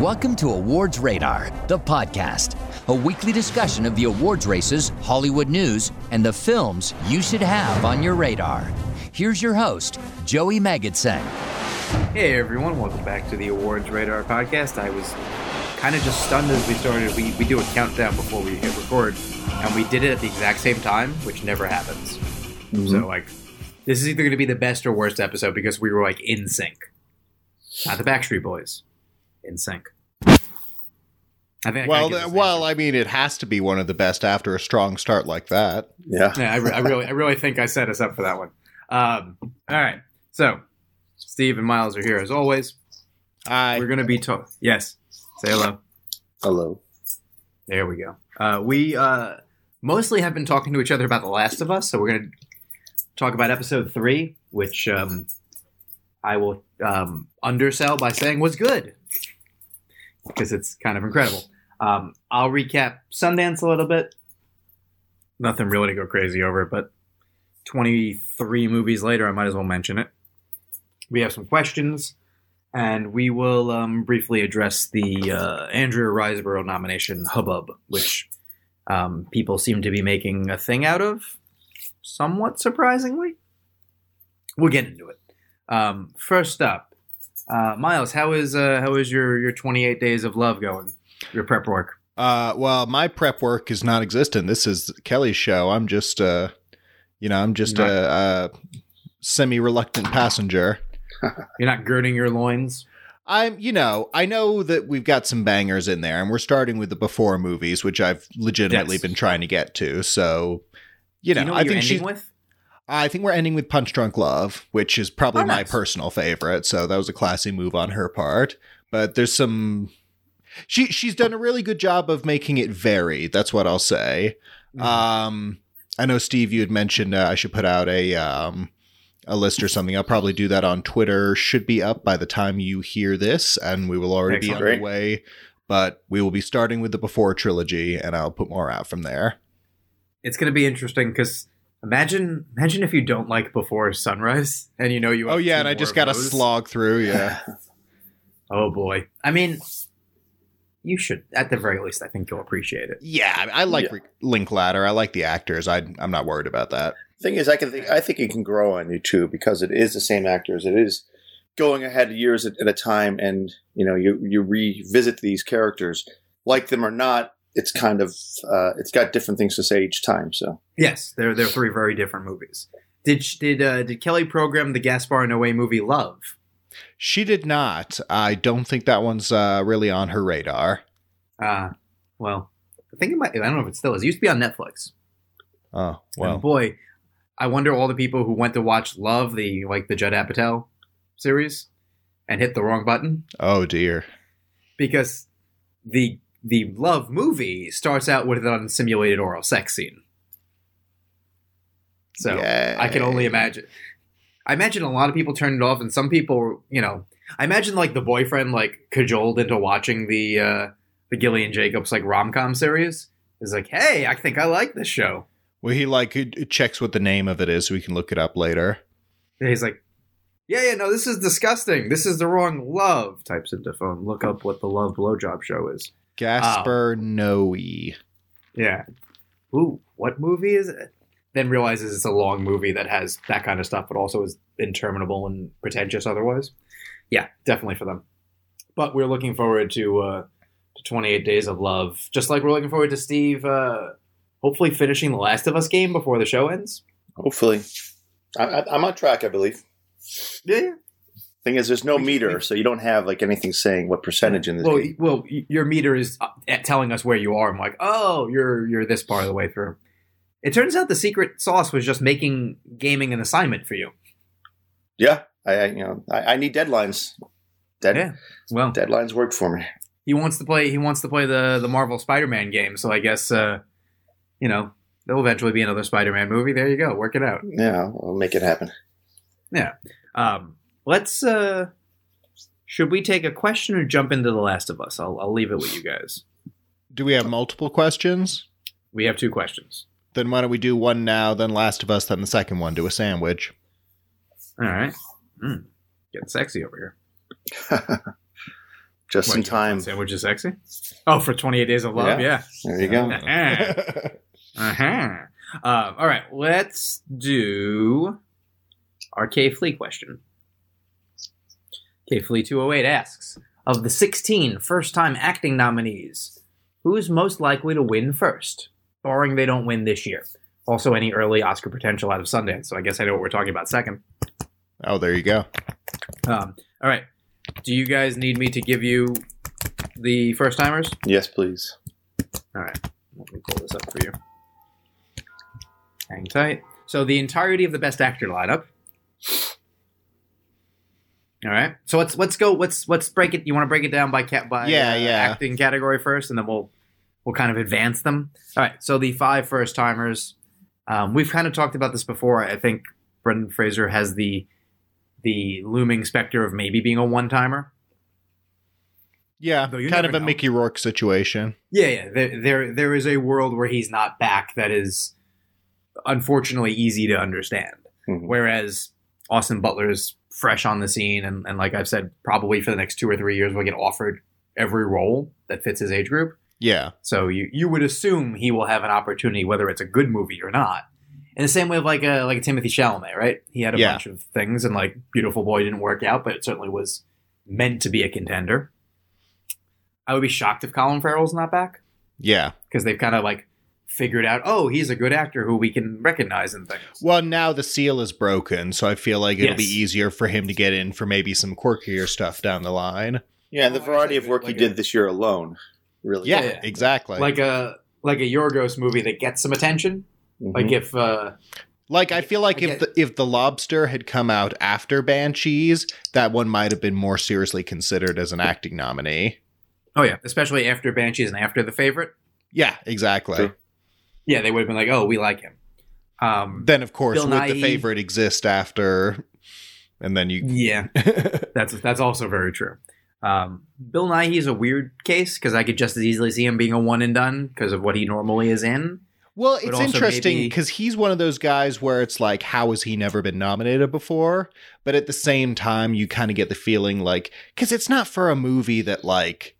Welcome to Awards Radar, the podcast, a weekly discussion of the awards races, Hollywood news, and the films you should have on your radar. Here's your host, Joey Magidson. Hey everyone, welcome back to the Awards Radar podcast. I was kind of just stunned as we started. We, we do a countdown before we hit record, and we did it at the exact same time, which never happens. Mm-hmm. So, like, this is either going to be the best or worst episode because we were, like, in sync. Not the Backstreet Boys. In sync. I think I Well, kinda th- well. I mean, it has to be one of the best after a strong start like that. Yeah. Yeah, I, re- I really, I really think I set us up for that one. Um, all right, so Steve and Miles are here as always. I We're going to be talking. Yes, say hello. Hello. There we go. Uh, we uh, mostly have been talking to each other about The Last of Us, so we're going to talk about episode three, which um, I will um, undersell by saying was good because it's kind of incredible. Um, I'll recap Sundance a little bit. Nothing really to go crazy over, but 23 movies later, I might as well mention it. We have some questions, and we will um, briefly address the uh, Andrea Riseborough nomination hubbub, which um, people seem to be making a thing out of, somewhat surprisingly. We'll get into it. Um, first up, uh, Miles, how is uh, how is your your 28 days of love going? Your prep work. uh, well, my prep work is non-existent. This is Kelly's show. I'm just, uh, you know, I'm just a, a semi-reluctant passenger. You're not girding your loins. I'm, you know, I know that we've got some bangers in there, and we're starting with the before movies, which I've legitimately Yes. been trying to get to. So, you know, you know I think she's. with? I think we're ending with Punch Drunk Love, which is probably Oh, my nice. personal favorite. So that was a classy move on her part. But there's some she she's done a really good job of making it varied. That's what I'll say. Mm-hmm. Um I know Steve you had mentioned uh, I should put out a um a list or something. I'll probably do that on Twitter. Should be up by the time you hear this and we will already Excellent. be Great. underway. But we will be starting with the before trilogy and I'll put more out from there. It's going to be interesting because imagine imagine if you don't like Before Sunrise and you know you. Oh yeah, and I just got to slog through, yeah. Oh boy. I mean, you should at the very least. I think you'll appreciate it. Yeah, I, I like Yeah. Rick Linklater. I like the actors. I, I'm not worried about that. Thing is, I can think I think it can grow on you too because it is the same actors. It is going ahead years at, at a time, and you know you you revisit these characters, like them or not. It's kind of uh, it's got different things to say each time. So Yes, they're they're three very different movies. Did sh- did uh, did Kelly program the Gaspar Noé movie Love? She did not. I don't think that one's uh, really on her radar. Uh well, I think it might. I don't know if it still is. It used to be on Netflix. Oh And boy, I wonder all the people who went to watch Love, the like the Judd Apatow series, and hit the wrong button Oh dear. because the the Love movie starts out with an unsimulated oral sex scene. So I can only imagine. I imagine a lot of people turned it off, and some people, you know, I imagine like the boyfriend like cajoled into watching the uh the Gillian Jacobs like rom com series. Is like, hey, I think I like this show. Well, he like checks what the name of it is, so we can look it up later. And he's like, yeah, yeah, no, this is disgusting. This is the wrong love. Types into phone. Look up what the love blowjob show is. Gaspar Noé. Yeah. Ooh, what movie is it? Then realizes it's a long movie that has that kind of stuff, but also is interminable and pretentious otherwise. Yeah, definitely for them. But we're looking forward to uh, to 28 Days of Love, just like we're looking forward to Steve uh, hopefully finishing the Last of Us game before the show ends. hopefully, I, I, I'm on track. I believe. Yeah, yeah. Thing is, there's no We- meter, we- so you don't have like anything saying what percentage in this well, game. well, your meter is uh, telling us where you are. I'm like, oh, you're you're this part of the way through. It turns out the secret sauce was just making gaming an assignment for you. Yeah, I, I you know I, I need deadlines. Dead, Yeah. Well, Deadlines work for me. he wants to play. He wants to play the the Marvel Spider-Man game. So I guess uh, you know there'll eventually be another Spider-Man movie. There you go. Work it out. Yeah, I'll make it happen. Yeah. Um, let's. uh Should we take a question or jump into The Last of Us? I'll I'll leave it with you guys. Do we have multiple questions? We have two questions. Then why don't we do one now, then Last of Us, then the second one? Do a sandwich. All right. Mm, getting sexy over here. just What, in you time. Sandwich is sexy. Oh, for 28 Days of Love, yeah. There you go. Uh-huh. uh-huh. Uh, all right, let's do our K Flea question. K Flea 208 asks Of the 16 first time acting nominees, who's most likely to win first, barring they don't win this year? Also, any early Oscar potential out of Sundance. So I guess I know what we're talking about second. oh, there you go. Um, all right. Do you guys need me to give you the first timers? Yes, please. All right, let me pull this up for you. Hang tight. So the entirety of the best actor lineup. All right. So let's let's go. Let's let's break it. You want to break it down by cat by Yeah, uh, yeah. acting category first, and then we'll we'll kind of advance them. All right. So the five first timers. Um, we've kind of talked about this before. I think Brendan Fraser has the the looming specter of maybe being a one timer. Yeah, kind of a know. Mickey Rourke situation. Yeah, yeah. There, there, there is a world where he's not back that is unfortunately easy to understand. Mhm. Whereas Austin Butler's fresh on the scene, and, and like I've said, probably for the next two or three years will get offered every role that fits his age group. Yeah, So you you would assume he will have an opportunity, whether it's a good movie or not. In the same way of like a like a Timothée Chalamet, right? He had a Yeah. bunch of things, and like Beautiful Boy didn't work out, but it certainly was meant to be a contender. I would be shocked if Colin Farrell's not back yeah. because they've kind of like figured out, oh, he's a good actor who we can recognize and things. Well, now the seal is broken, so I feel like it'll be easier for him to get in for maybe some quirkier stuff down the line. Yeah, and the Oh, variety of work Like he a- did this year alone, really. Yeah, Yeah. exactly. Like a like a Yorgos movie that gets some attention. Mhm. Like if uh Like I feel like I if get- the if the lobster had come out after Banshees, that one might have been more seriously considered as an acting nominee. oh yeah, especially after Banshees and after The Favorite. Yeah, exactly. True. Yeah, they would have been like, oh, we like him. Um, Then of course Bill would Nighy- the favorite exist after and then you yeah, that's that's also very true. Um, Bill Nighy is a weird case because I could just as easily see him being a one and done because of what he normally is in. Well, it's also interesting maybe- because he's one of those guys where it's like, how has he never been nominated before? But at the same time, you kind of get the feeling like, because it's not for a movie that like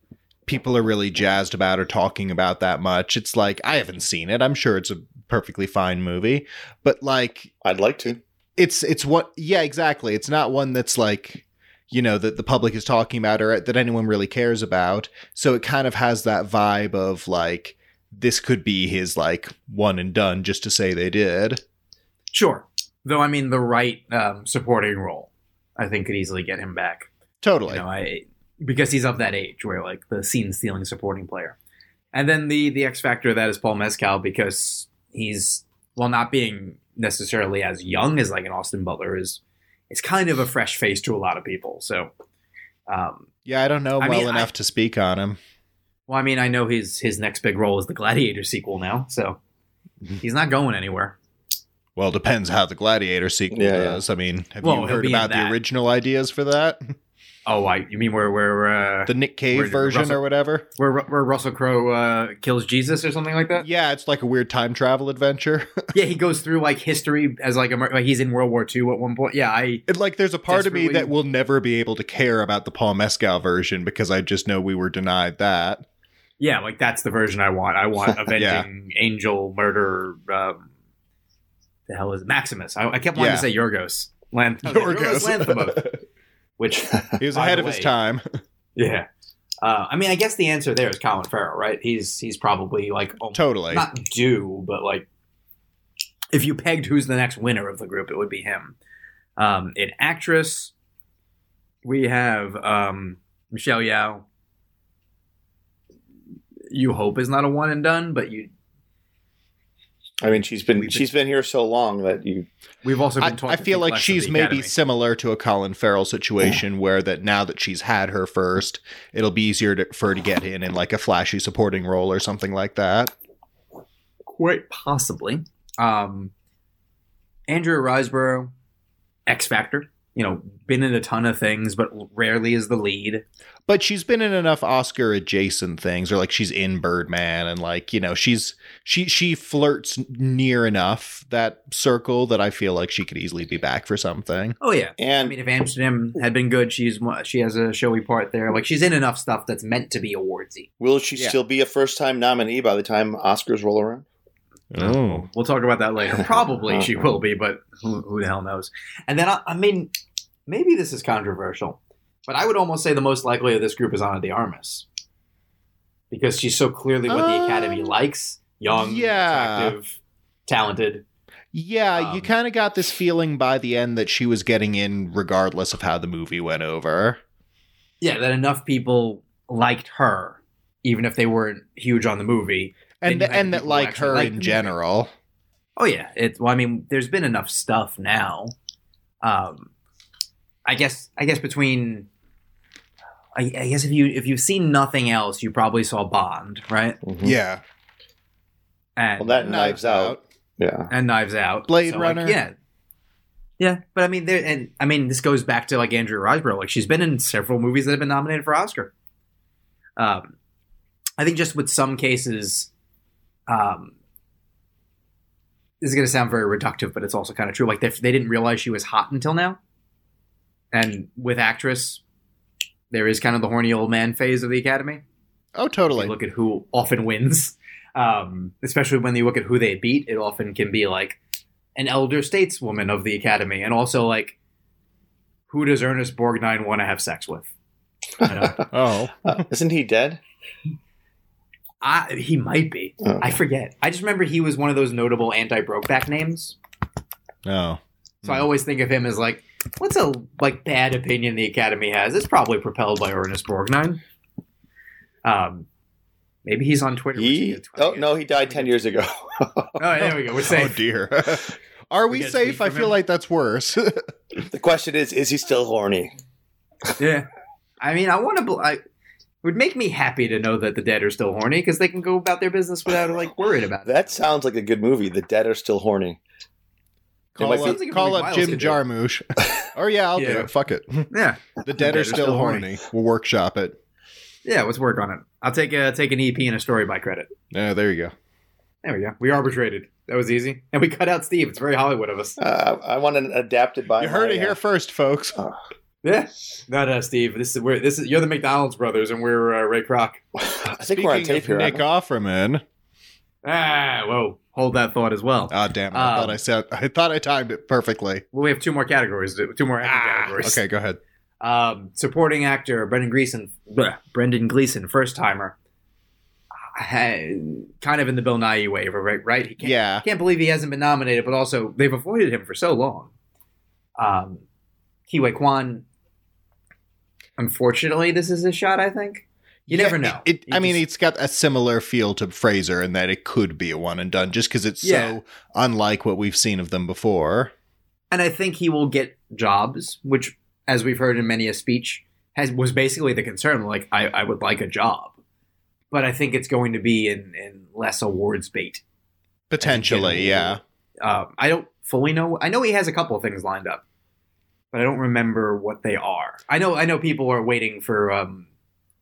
people are really jazzed about or talking about that much. It's like, I haven't seen it. I'm sure it's a perfectly fine movie, but like, I'd like to. it's it's what yeah exactly it's not one that's like you know that the public is talking about or that anyone really cares about so it kind of has that vibe of like this could be his like one and done just to say they did Sure, though I mean the right um, supporting role, I think could easily get him back. totally you know, I because he's of that age where like the scene stealing supporting player, and then the the X factor of that is Paul Mescal because he's while not being necessarily as young as like an Austin Butler is, is kind of a fresh face to a lot of people. So, um, yeah i don't know I well mean, I- enough to speak on him well, I mean, I know his his next big role is the Gladiator sequel now, so he's not going anywhere. well depends how the gladiator sequel Yeah, yeah. does i mean have Well, you heard about the that. original ideas for that Oh, I you mean where where uh, the nick cave Where- version Russell- or whatever where where Russell Crowe uh, kills Jesus or something like that? yeah it's like a weird time travel adventure Yeah, he goes through like history as like a like he's in World War II at one point. Yeah, I And like, there's a part of me that will never be able to care about the Paul Mescal version because I just know we were denied that. yeah like that's the version I want. I want avenging angel murder. Um, the hell is it? Maximus? I, I kept wanting Yeah. to say Yorgos. Lan- Yorgos. Lanthimos, which He was ahead the of his time. yeah. Uh, I mean, I guess the answer there is Colin Farrell, right? He's he's probably like almost, Totally. not due, but like if you pegged who's the next winner of the group, it would be him. Um, in actress, we have um, Michelle Yeoh. You hope is not a one and done, but you I mean, she's been been- she's been here so long that you. we've also been I, taught. I feel like she's maybe Academy. similar to a Colin Farrell situation where that now that she's had her first, it'll be easier to, for her to get in in like a flashy supporting role or something like that. quite possibly. Um, Andrea Riseborough, X Factor, you know, been in a ton of things, but rarely is the lead. But she's been in enough Oscar adjacent things, or like she's in Birdman, and like you know she's she she flirts near enough that circle that I feel like she could easily be back for something. Oh yeah, and I mean, if Amsterdam had been good, she's mo- she has a showy part there. Like she's in enough stuff that's meant to be awardsy. will she Yeah. still be a first time nominee by the time Oscars roll around? Oh, We'll talk about that later. Probably she will be, but who, who the hell knows? And then I, I mean, maybe this is controversial, but I would almost say the most likely of this group is Ana de Armas because she's so clearly what the Academy likes: young, yeah. attractive, talented. yeah. you Um, kind of got this feeling by the end that she was getting in, regardless of how the movie went over. Yeah, that enough people liked her, even if they weren't huge on the movie. And Then and that like her like the in movie. general. Oh yeah, it's well. I mean, there's been enough stuff now. Um, I guess. I guess between. I, I guess if you if you've seen nothing else, you probably saw Bond, right? Yeah, And Well, that Knives Out. Yeah. and Knives Out, Blade like, Runner. yeah, yeah. But I mean, there and I mean, this goes back to like Andrea Riseborough. Like she's been in several movies that have been nominated for Oscar. Um, I think just with some cases, um, this is going to sound very reductive, but it's also kind of true. Like they, they didn't realize she was hot until now, and with actress, there is kind of the horny old man phase of the Academy. Oh, totally. you look at who often wins, um, especially when you look at who they beat, it often can be like an elder stateswoman of the Academy, and also like who does Ernest Borgnine want to have sex with? You know? oh, Uh, isn't he dead? I, he might be. Oh. I forget. I just remember he was one of those notable anti-Brokeback names. oh. So I always think of him as like, what's a like bad opinion the Academy has? It's probably propelled by Ernest Borgnine. Um, maybe he's on Twitter. He? which Oh twit- no, he died ten years ago. Oh, there we go. We're safe. Oh dear. Are we We safe? I feel him? like that's worse. the question is, is he still horny? Yeah. I mean, I want to. Bl- I, it would make me happy to know that the dead are still horny because they can go about their business without like worried about it. That sounds like a good movie. The dead are still horny. call up, like call up Jim could do. Jarmusch. or yeah, I'll do it. Fuck it. Yeah. The dead are still horny. We'll workshop it. Yeah. Let's work on it. I'll take a take an EP and a story by credit. Yeah, there you go. There we go. We arbitrated. That was easy, and we cut out Steve. It's very Hollywood of us. Uh, I want an adapted by. You heard my, it here uh, first, folks. Yeah. No, no, Steve. This is where this is. You're the McDonald's brothers, and we're uh, Ray Kroc. I think we're on Speaking tape of here. Nick Offerman. Ah, whoa. Hold that thought as well. Ah, damn! it, I Um, thought I said. I thought I timed it perfectly. Well, we have two more categories. Two more Ah, categories. okay, go ahead. Um, supporting actor Brendan Gleeson, bleh, Brendan Gleeson, first timer, kind of in the Bill Nighy waiver, right? Right? He can't, Yeah. can't believe he hasn't been nominated, but also they've avoided him for so long. Um, Ke Huy Quan. Unfortunately, this is a shot. I think you Yeah, never know. It, You I mean, it's got a similar feel to Fraser in that it could be a one and done, just because it's Yeah. so unlike what we've seen of them before. and I think he will get jobs, which, as we've heard in many a speech, has was basically the concern. Like, I, I would like a job, but I think it's going to be in, in less awards bait. Potentially, yeah. Um, I don't fully know. I know he has a couple of things lined up, but I don't remember what they are. I know. I know people are waiting for um,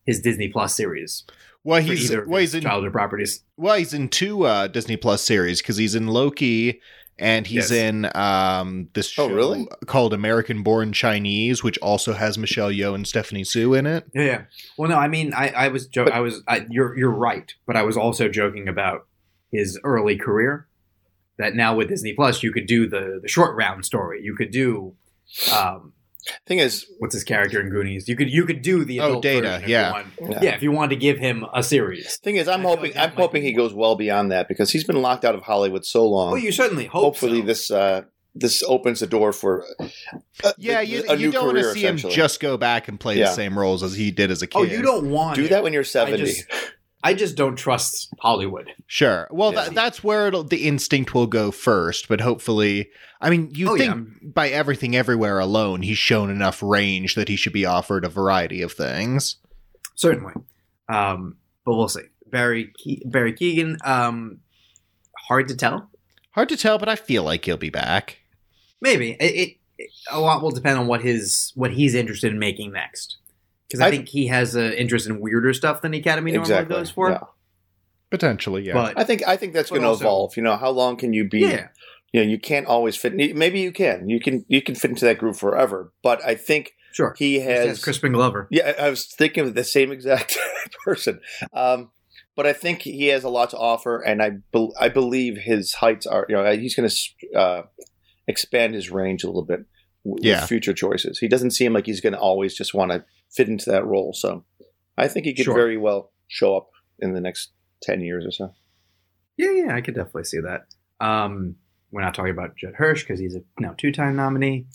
his Disney Plus series. Well, he's either well, he's in childhood properties. well, he's in two uh, Disney Plus series because he's in Loki and he's Yes. in um, this show Oh, really? called American Born Chinese, which also has Michelle Yeoh and Stephanie Hsu in it. Yeah, Yeah. Well, no, I mean, I, I was, jo- I was, I, you're, you're right, but I was also joking about his early career. That now with Disney Plus, you could do the the short round story. You could do, um, Thing is, what's his character in Goonies? You could, you could do the Oh, Data, version if yeah. You want. Yeah. yeah. if you wanted to give him a series. thing is, I'm I hoping like I'm hoping he goes well beyond that because he's been locked out of Hollywood so long. Well, you certainly hope. Hopefully, so. this uh, this opens the door for a, Yeah, you, a you don't want to see him just go back and play Yeah. the same roles as he did as a kid. Oh, you don't want to do it. that when you're I 70. just, I just don't trust Hollywood. Sure. Well, Yeah. tha- that's where it'll, the instinct will go first, but hopefully, I mean, you Oh, think I'm- by everything everywhere alone, he's shown enough range that he should be offered a variety of things. Certainly, um, but we'll see. Barry Ke- Barry Keoghan. Um, hard to tell. Hard to tell, but I feel like he'll be back. Maybe it, it a lot will depend on what his what he's interested in making next. Because I, I- think he has an interest in weirder stuff than the Academy normally exactly. goes for. Yeah. Potentially, yeah. But I think I think that's going to evolve. You know, how long can you be? yeah, You know, you can't always fit. Maybe you can. You can. You can fit into that group forever. But I think sure. he Has has. Crispin Glover. Yeah, I was thinking of the same exact person. Um, but I think he has a lot to offer, and I bel I believe his heights are. You know, he's going to uh, expand his range a little bit w- Yeah. with future choices. He doesn't seem like he's going to always just want to fit into that role. So I think he could Sure. very well show up in the next ten years or so. Yeah, yeah, I could definitely see that. Um, we're not talking about Judd Hirsch because he's a now two-time nominee.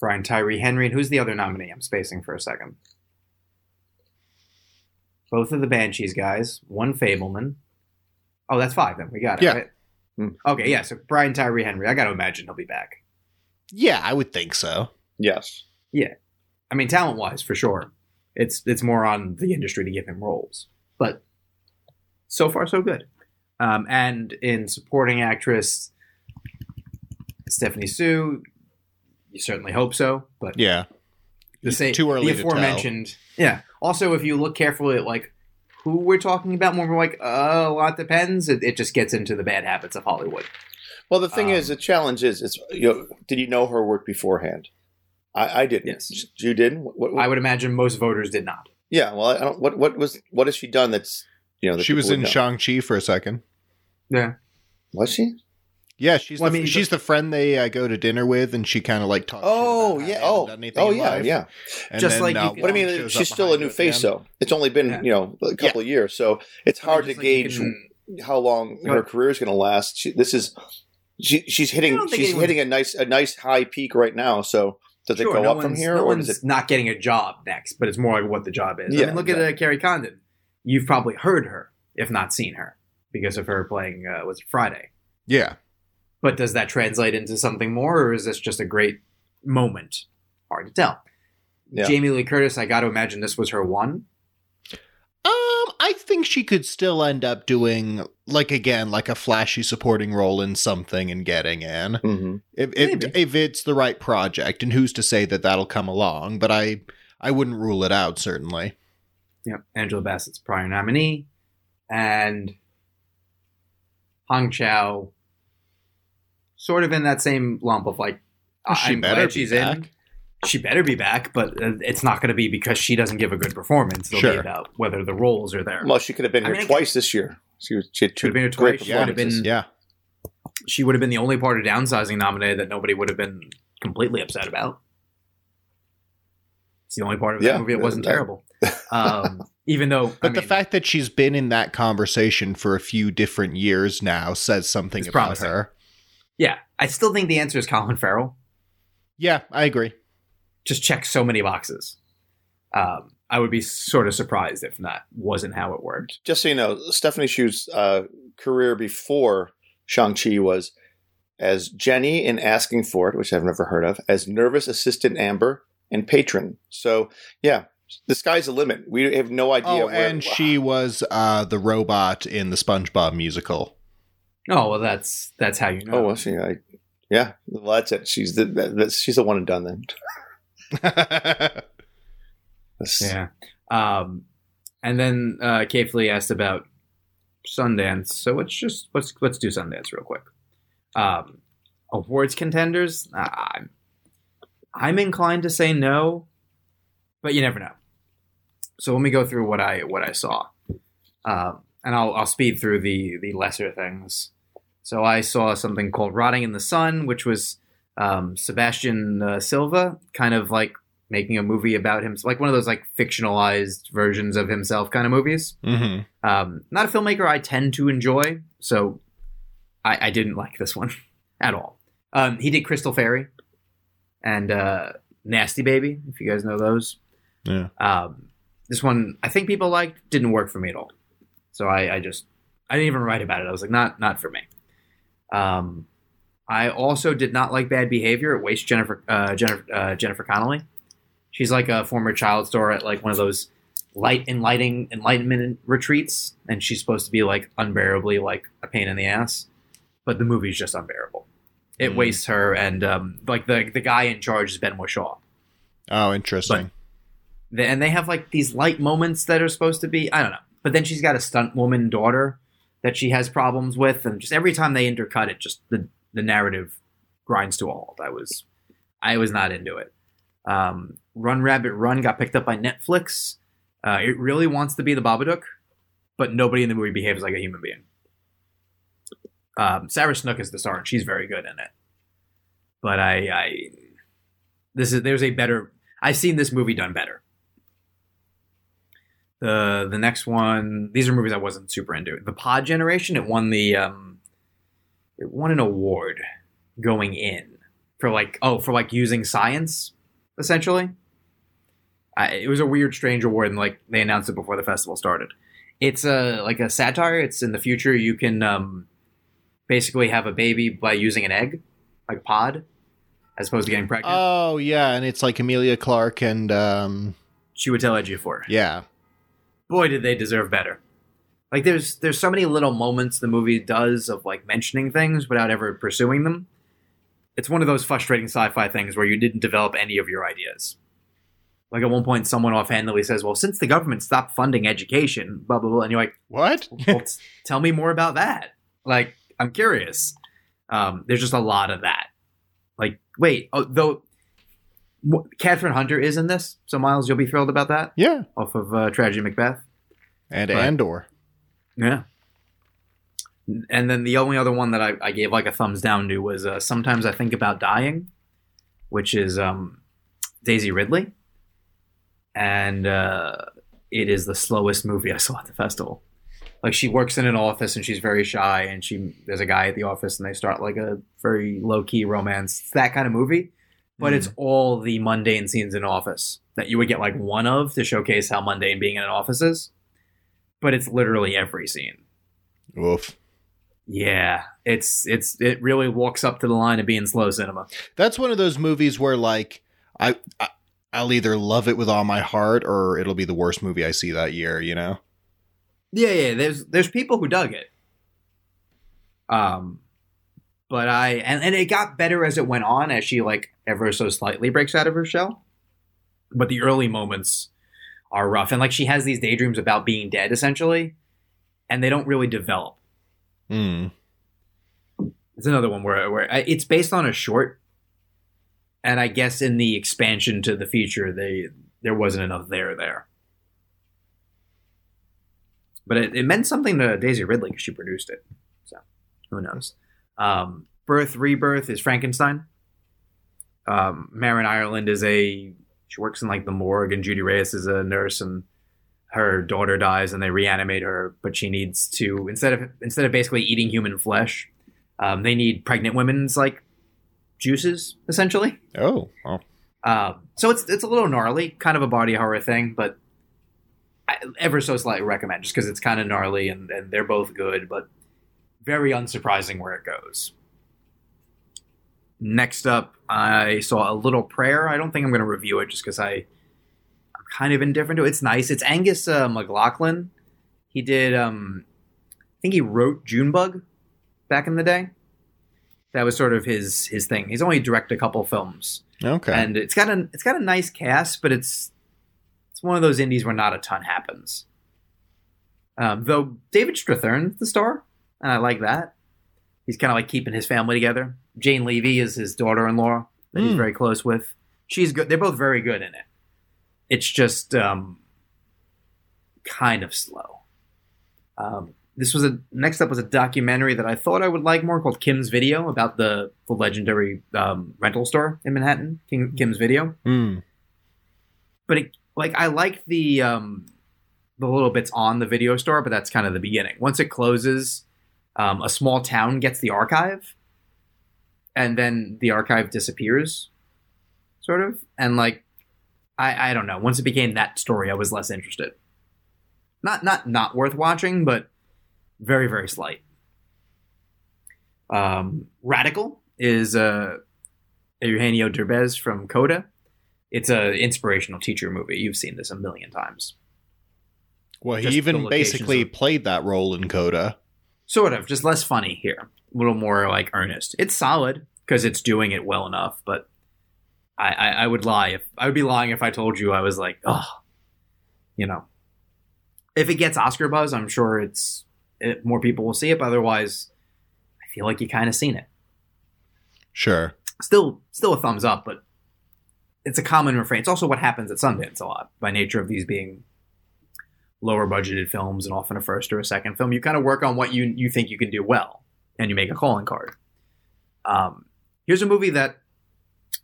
Brian Tyree Henry, and who's the other nominee? I'm spacing for a second. Both of the Banshees guys, one Fabelman. Oh, that's five then. We got it. Yeah. Right? Hmm. Okay, yeah. So Brian Tyree Henry, I got to imagine he'll be back. yeah, I would think so. Yes. I mean, talent-wise, for sure. It's it's more on the industry to give him roles, but so far so good. Um, and in supporting actress Stephanie Hsu, you certainly hope so. But Yeah. the same, too early the to tell. aforementioned, yeah. Also, if you look carefully at like who we're talking about, more like, uh, a lot depends. It, it just gets into the bad habits of Hollywood. Well, the thing Um, is, the challenge is, it's you know, did you know her work beforehand? I, I didn't. Yes. you did. What, what, I would imagine most voters did not. yeah. Well, I don't. What what was what has she done? That's you know. that She was in would? Shang Chi for a second. Yeah, Was she? Yeah, she's Well, the, I mean, she's the friend they uh, go to dinner with, and she kind of like talks. Oh yeah. Oh haven't done anything oh yeah. life. Yeah. And Just then, like you uh, But I mean, she's still a new face, the though. It's only been Yeah. you know a couple of years, so it's hard to like gauge can- how long Go her career is going to last. She, this is she, she's hitting she's anyone's- hitting a nice a nice high peak right now. So does it go no up from here, No or one's it? not getting a job next, but it's more like what the job is. I Yeah, mean, look at uh, Kerry Condon. You've probably heard her, if not seen her, because of her playing uh, was it Friday. Yeah, But does that translate into something more, or is this just a great moment? Hard to tell. Yeah. Jamie Lee Curtis, I got to imagine this was her one. Um, I think she could still end up doing like again like a flashy supporting role in something and getting in Mhm. if if, if it's the right project. And who's to say that that'll come along? But I I wouldn't rule it out certainly. Yep, Angela Bassett's prior nominee, and Hong Chau, sort of in that same lump of like, She I'm better glad she's back. in. She better be back, but uh, it's not going to be because she doesn't give a good performance. It'll Sure. be about whether the roles are there. Well, she could have been I here mean, twice this year. She was she had two been here twice. She would've been- Yeah, she would have been the only part of downsizing nominated that nobody would have been completely upset about. It's the only part of Yeah, that movie that wasn't that- terrible. Um, even though, but I the fact that she's been in that conversation for a few different years now says something about promising. her. yeah, I still think the answer is Colin Farrell. Yeah, I agree. Just checks so many boxes. Um, I would be sort of surprised if that wasn't how it worked. Just so you know, Stephanie Hsu's uh, career before Shang-Chi was as Jenny in Asking for It, which I've never heard of, as nervous assistant Amber and patron. So, yeah, the sky's the limit. We have no idea Oh, where. and she was uh, the robot in the SpongeBob musical. Oh well, that's that's how you know. Oh, well, she? I, yeah, well, that's it. She's the that, that's, she's the one and done then. Yeah. Um, and then uh, Kate Lee asked about Sundance, so let's just let's let's do Sundance real quick. Um, awards contenders, uh, I'm I'm inclined to say no, but you never know. So let me go through what I what I saw, um, and I'll I'll speed through the the lesser things. So I saw something called "Rotting in the Sun," which was um, Sebastian uh, Silva, kind of like making a movie about him, like one of those like fictionalized versions of himself kind of movies. hmm Um, not a filmmaker I tend to enjoy, so I, I didn't like this one at all. Um, he did Crystal Fairy and uh, Nasty Baby, if you guys know those. Yeah. Um, this one I think people liked, didn't work for me at all. So I, I just I didn't even write about it. I was like, not not for me. Um, I also did not like Bad Behavior. It wastes Jennifer uh, Jennifer uh, Jennifer Connelly. She's like a former child star at like one of those light enlightening enlightenment retreats, and she's supposed to be like unbearably like a pain in the ass. But the movie's just unbearable. It Mm. wastes her, and um, like the the guy in charge is Ben Whishaw. Oh, interesting. And they have like these light moments that are supposed to be I don't know. But then she's got a stunt woman daughter that she has problems with, and just every time they intercut it, just the the narrative grinds to a halt. I was I was not into it. Um, Run Rabbit Run got picked up by Netflix. Uh, it really wants to be the Babadook, but nobody in the movie behaves like a human being. Um, Sarah Snook is the star, and she's very good in it. But I, I, this is there's a better. I've seen this movie done better. The the next one, these are movies I wasn't super into. The Pod Generation, it won the, um, it won an award going in for like oh for like using science essentially. I, it was a weird, strange award, and like they announced it before the festival started. It's a like a satire. It's in the future. You can um, basically have a baby by using an egg, like pod, as opposed to getting pregnant. Oh yeah, and it's like Emilia Clarke and um, Chiwetel Ejiofor. yeah. Boy, did they deserve better. Like there's there's so many little moments the movie does of like mentioning things without ever pursuing them. It's one of those frustrating sci-fi things where you didn't develop any of your ideas. Like at one point, someone offhandedly says, "Well, since the government stopped funding education, blah blah blah," and you're like, What? well, tell me more about that. Like, I'm curious. Um, there's just a lot of that. Like, wait, oh, though, Kathryn Hunter is in this, so Miles, you'll be thrilled about that yeah, off of uh, Tragedy Macbeth. and Right. Andor. Yeah. And then the only other one that I, I gave like a thumbs down to was uh, sometimes I think about dying, which is um, Daisy Ridley, and uh, it is the slowest movie I saw at the festival. Like she works in an office and she's very shy, and she there's a guy at the office and they start like a very low key romance. It's that kind of movie, but it's all the mundane scenes in office that you would get like one of to showcase how mundane being in an office is. But it's literally every scene. Oof. Yeah, it's it's it really walks up to the line of being slow cinema. That's one of those movies where like I, I I'll either love it with all my heart or it'll be the worst movie I see that year. You know. Yeah, yeah. There's there's people who dug it. Um, but I and and it got better as it went on as she like ever so slightly breaks out of her shell. But the early moments are rough, and like she has these daydreams about being dead essentially, and they don't really develop. Hmm. It's another one where where I- it's based on a short, and I guess in the expansion to the future, they there wasn't enough there there. But it, it meant something to Daisy Ridley because she produced it, so who knows? Um, Birth Rebirth is Frankenstein. Um, Marin Ireland is a she works in like the morgue, and Judy Reyes is a nurse, and her daughter dies, and they reanimate her, but she needs to instead of instead of basically eating human flesh, um, they need pregnant women's like juices essentially. Oh. Well. Um, so it's it's a little gnarly, kind of a body horror thing, but I ever so slightly recommend just because it's kind of gnarly and, and they're both good, but very unsurprising where it goes. Next up, I saw a little prayer. I don't think I'm going to review it just because I I'm kind of indifferent to it. It's nice. It's Angus uh, MacLachlan. He did. Um, I think he wrote Junebug back in the day. That was sort of his his thing. He's only directed a couple films Okay. and it's got a it's got a nice cast, but it's it's one of those indies where not a ton happens. Um, though David Strathairn's the star, and I like that. He's kind of like keeping his family together. Jane Levy is his daughter-in-law that he's Hmm. very close with. She's good. They're both very good in it. It's just um, kind of slow. Um, this was a next up was a documentary that I thought I would like more called Kim's Video about the the legendary um, rental store in Manhattan, King, Kim's Video. Hmm. But it, like I like the um, the little bits on the video store, but that's kind of the beginning. Once it closes, um, a small town gets the archive, and then the archive disappears, sort of. And like, I I don't know. Once it became that story, I was less interested. Not not not worth watching, but very very slight. Um, Radical is uh, Eugenio Derbez from Coda. It's a inspirational teacher movie. You've seen this a million times. Well, he Just even basically of- played that role in Coda. Sort of, just less funny here. A little more like earnest. It's solid. because it's doing it well enough. But I, I, I would lie if I would be lying if I told you I was like, oh, you know, if it gets Oscar buzz, I'm sure it's it, more people will see it. But otherwise, I feel like you kind of seen it. Sure. Still, still a thumbs up, but it's a common refrain. It's also what happens at Sundance a lot by nature of these being lower budgeted films and often a first or a second film. You kind of work on what you you think you can do well, and you make a calling card. Um, here's a movie that,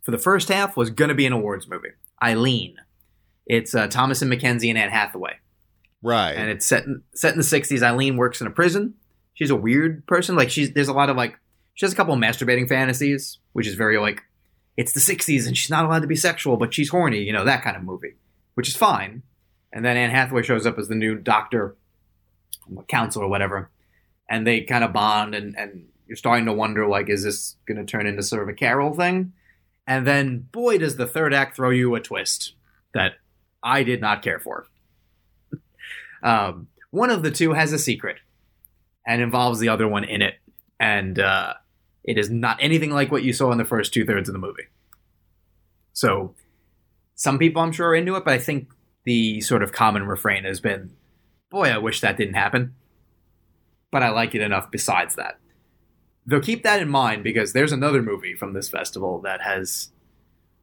for the first half, was going to be an awards movie. Eileen. It's uh, and McKenzie and Anne Hathaway, Right. and it's set in, set in the '60s. Eileen works in a prison. She's a weird person. Like she's there's a lot of like she has a couple of masturbating fantasies, which is very like it's the '60s and she's not allowed to be sexual, but she's horny. You know that kind of movie, which is fine. And then Anne Hathaway shows up as the new doctor, counsel or whatever, and they kind of bond, and and you're starting to wonder like, is this going to turn into sort of a Carol thing? And then, boy, does the third act throw you a twist that I did not care for. um, one of the two has a secret and involves the other one in it, and uh, it is not anything like what you saw in the first two thirds of the movie. So, some people I'm sure are into it, but I think the sort of common refrain has been, "Boy, I wish that didn't happen," but I like it enough. Besides that, though, keep that in mind because there's another movie from this festival that has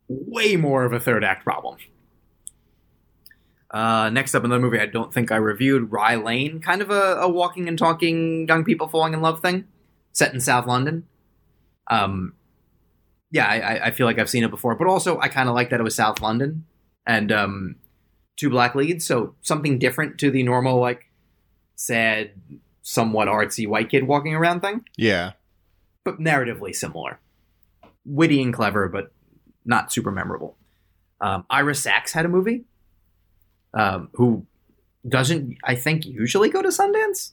way more of a third act problem. Uh, next up, another movie I don't think I reviewed, Rye Lane, kind of a, a walking and talking young people falling in love thing, set in South London. Um, yeah, I, I- feel like I've seen it before, but also I kind of like that it was South London and um, two black leads, so something different to the normal like sad, somewhat artsy white kid walking around thing, yeah. but narratively similar, witty and clever, but not super memorable. Um, Ira Sachs had a movie, um, who doesn't, I think, usually go to Sundance.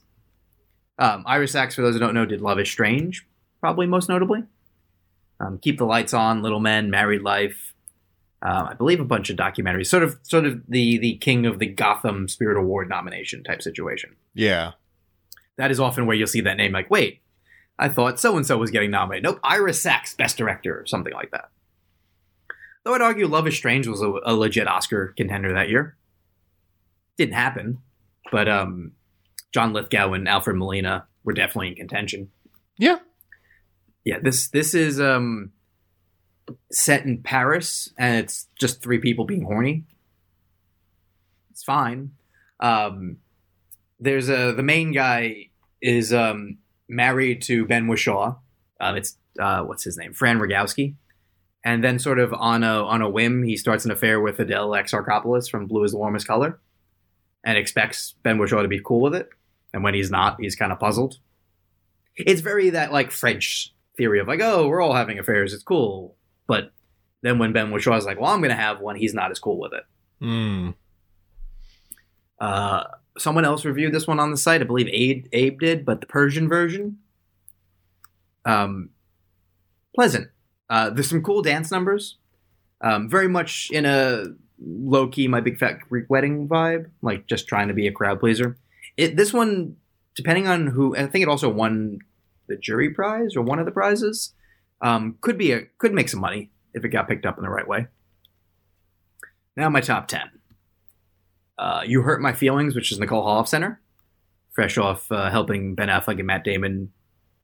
Um, Ira Sachs, for those who don't know, did Love Is Strange, probably most notably. Um, Keep the Lights On, Little Men, Married Life. Uh, I believe a bunch of documentaries, sort of, sort of the the king of the Gotham Spirit Award nomination type situation. Yeah. That is often where you'll see that name, like, wait, I thought so and so was getting nominated. Nope, Ira Sachs, Best Director, or something like that. Though I'd argue Love is Strange was a, a legit Oscar contender that year. Didn't happen, but um, John Lithgow and Alfred Molina were definitely in contention. Yeah. Yeah, this this is um, set in Paris, and it's just three people being horny. It's fine. Um, there's a the main guy is um, married to Ben Whishaw. Um, it's uh, what's his name, Franz Rogowski, and then sort of on a on a whim, he starts an affair with Adele Exarchopoulos from Blue Is the Warmest Color, and expects Ben Whishaw to be cool with it. And when he's not, he's kind of puzzled. It's very that like French theory of like, oh, we're all having affairs, it's cool. But then when Ben Whishaw is like, well, I'm gonna have one, he's not as cool with it. Mm. Uh, someone else reviewed this one on the site. I believe Abe, Abe did, but the Persian version. Um, pleasant. Uh, there's some cool dance numbers. Um, very much in a low key, my big fat Greek wedding vibe, like just trying to be a crowd pleaser. It this one, depending on who, I think it also won the jury prize or one of the prizes. Um, could be a could make some money if it got picked up in the right way. Now my top ten. Uh, you Hurt My Feelings, which is Nicole Holofcener, fresh off uh, helping Ben Affleck and Matt Damon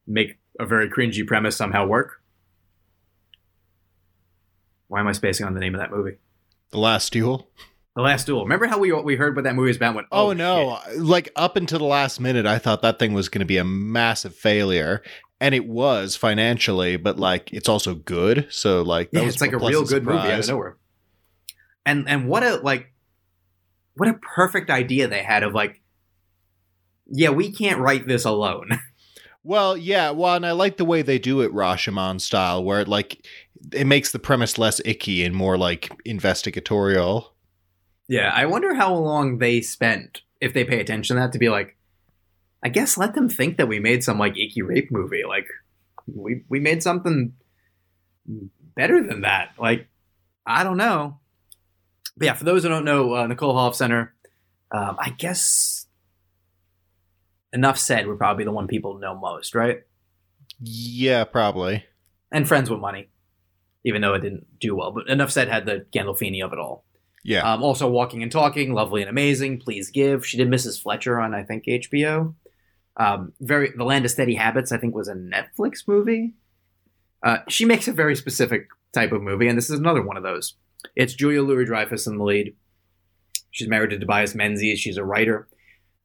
make a very cringy premise somehow work. Why am I spacing on the name of that movie? The Last Duel. The Last Duel. Remember how we we heard what that movie was about? Went, Oh, oh, no. Like up until the last minute, I thought that thing was going to be a massive failure. And it was financially, but like it's also good. So like that yeah, was it's like a real good movie out of nowhere. And and what a like, what a perfect idea they had of like, yeah, we can't write this alone. Well, yeah, well, and I like the way they do it Rashomon style, where it like it makes the premise less icky and more like investigatorial. Yeah, I wonder how long they spent if they pay attention to that to be like, I guess let them think that we made some like icky rape movie. Like we we made something better than that. Like I don't know. But yeah, for those who don't know, uh, Nicole Holofcener, um, I guess enough said would probably be the one people know most, right? Yeah, probably. and Friends with Money, even though it didn't do well. But enough said had the Gandolfini of it all. Yeah. Um, also, Walking and Talking, Lovely and Amazing, Please Give. She did Mrs. Fletcher on, I think, HBO. Um, very, The Land of Steady Habits, I think, was a Netflix movie. Uh, she makes a very specific type of movie, and this is another one of those. It's Julia Louis Dreyfus in the lead. She's married to Tobias Menzies. She's a writer.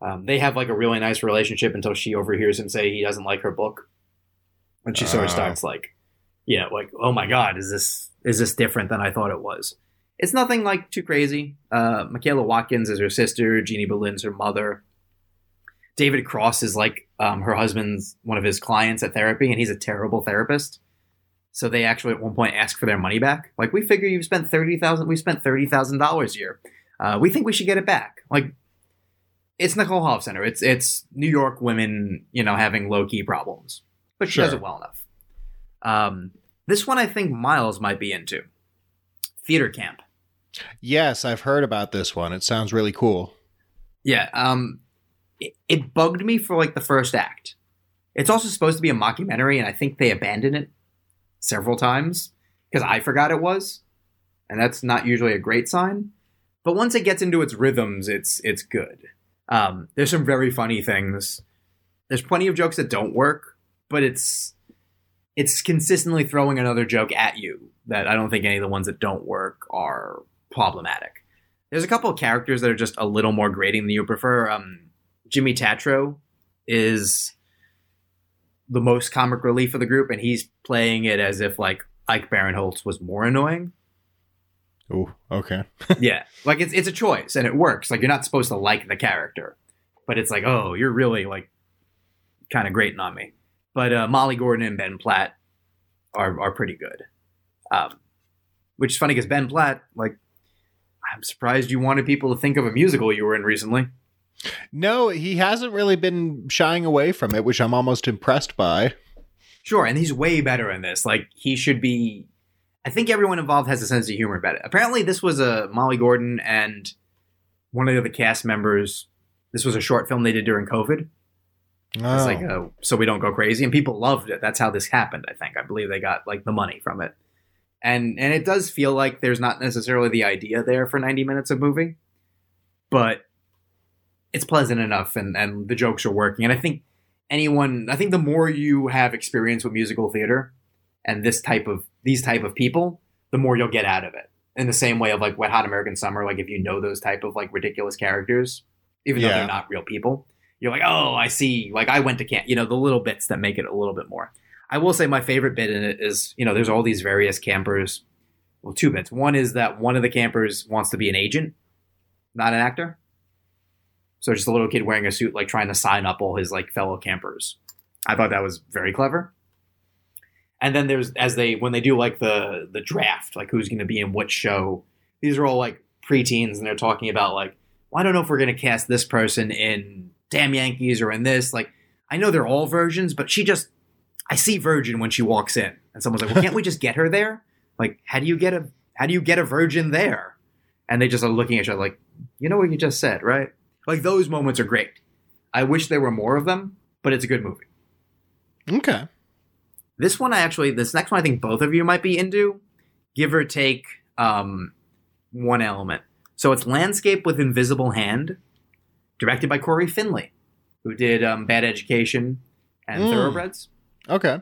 Um, they have like a really nice relationship until she overhears him say he doesn't like her book, and she sort of Oh. starts like, know, like, oh my god, is this is this different than I thought it was? It's nothing like too crazy. Uh, Michaela Watkins is her sister. Jeannie Berlin's her mother. David Cross is like um, her husband's one of his clients at therapy, and he's a terrible therapist. So they actually at one point ask for their money back. Like, we figure you've spent thirty thousand. We spent thirty thousand dollars here. Uh, we think we should get it back. Like, it's Nicole Holofcener. It's it's New York women, you know, having low key problems, but she does it well enough. Um, this one I think Miles might be into. Theater camp. Yes, I've heard about this one. It sounds really cool. Yeah. Um, it, it bugged me for like the first act. It's also supposed to be a mockumentary, and I think they abandoned it several times because I forgot it was, and that's not usually a great sign. But once it gets into its rhythms, it's it's good. Um, there's some very funny things. There's plenty of jokes that don't work, but it's it's consistently throwing another joke at you that I don't think any of the ones that don't work are problematic. There's a couple of characters that are just a little more grating than you prefer. Um, Jimmy Tatro is the most comic relief of the group, and he's playing it as if like Ike Barinholtz was more annoying. Oh, okay. yeah, like it's it's a choice and it works. Like you're not supposed to like the character, but it's like, oh, you're really like kind of grating on me. But uh, Molly Gordon and Ben Platt are are pretty good. Um, which is funny because Ben Platt, like, I'm surprised you wanted people to think of a musical you were in recently. No, he hasn't really been shying away from it, which I'm almost impressed by. Sure, and he's way better in this. Like he should be. I think everyone involved has a sense of humor about it. Apparently, this was a Molly Gordon and one of the other cast members. This was a short film they did during COVID. It's Oh. like uh so we don't go crazy, and people loved it. That's how this happened. I think. I believe they got like the money from it, and and it does feel like there's not necessarily the idea there for 90 minutes of movie, but it's pleasant enough, and and the jokes are working. And I think anyone, I think the more you have experience with musical theater and this type of these type of people, the more you'll get out of it. In the same way of like Wet Hot American Summer, like if you know those type of like ridiculous characters, even though they're not real people, you're like, oh, I see. Like I went to camp. You know, the little bits that make it a little bit more. I will say my favorite bit in it is, you know, there's all these various campers. Well, two bits. One is that one of the campers wants to be an agent, not an actor. So just a little kid wearing a suit, like trying to sign up all his like fellow campers. I thought that was very clever. And then there's as they when they do like the the draft, like who's going to be in what show. These are all like preteens, and they're talking about like, well, I don't know if we're going to cast this person in Damn Yankees or in this. Like, I know they're all versions, but she just I see virgin when she walks in, and someone's like, well, can't we just get her there? Like, how do you get a how do you get a virgin there? And they just are looking at each other like, you know what you just said, right? Like those moments are great. I wish there were more of them, but it's a good movie. Okay. This one, I actually, this next one, I think both of you might be into, give or take um, one element. So it's Landscape with Invisible Hand, directed by Cory Finley, who did um, Bad Education and Mm. Thoroughbreds. Okay.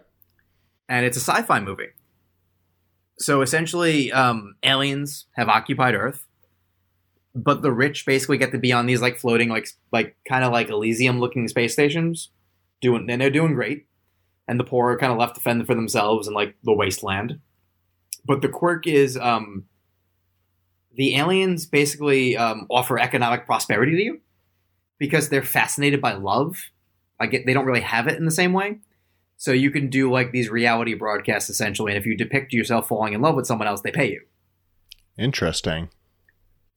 And it's a sci fi movie. So essentially, um, aliens have occupied Earth, but the rich basically get to be on these like floating, like like kind of like Elysium looking space stations, doing and they're doing great. And the poor are kind of left to fend for themselves in like the wasteland. But the quirk is um, the aliens basically um, offer economic prosperity to you because they're fascinated by love. Like it, they don't really have it in the same way. So you can do like these reality broadcasts essentially, and if you depict yourself falling in love with someone else, they pay you. Interesting.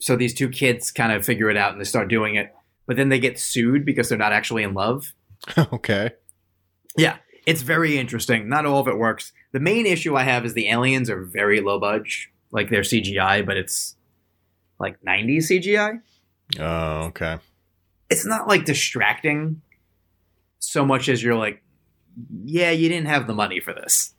So these two kids kind of figure it out and they start doing it, but then they get sued because they're not actually in love. okay. Yeah, it's very interesting. Not all of it works. The main issue I have is the aliens are very low budge, like they're CGI, but it's like 90s CGI. Oh, okay. It's not like distracting so much as you're like, yeah, you didn't have the money for this.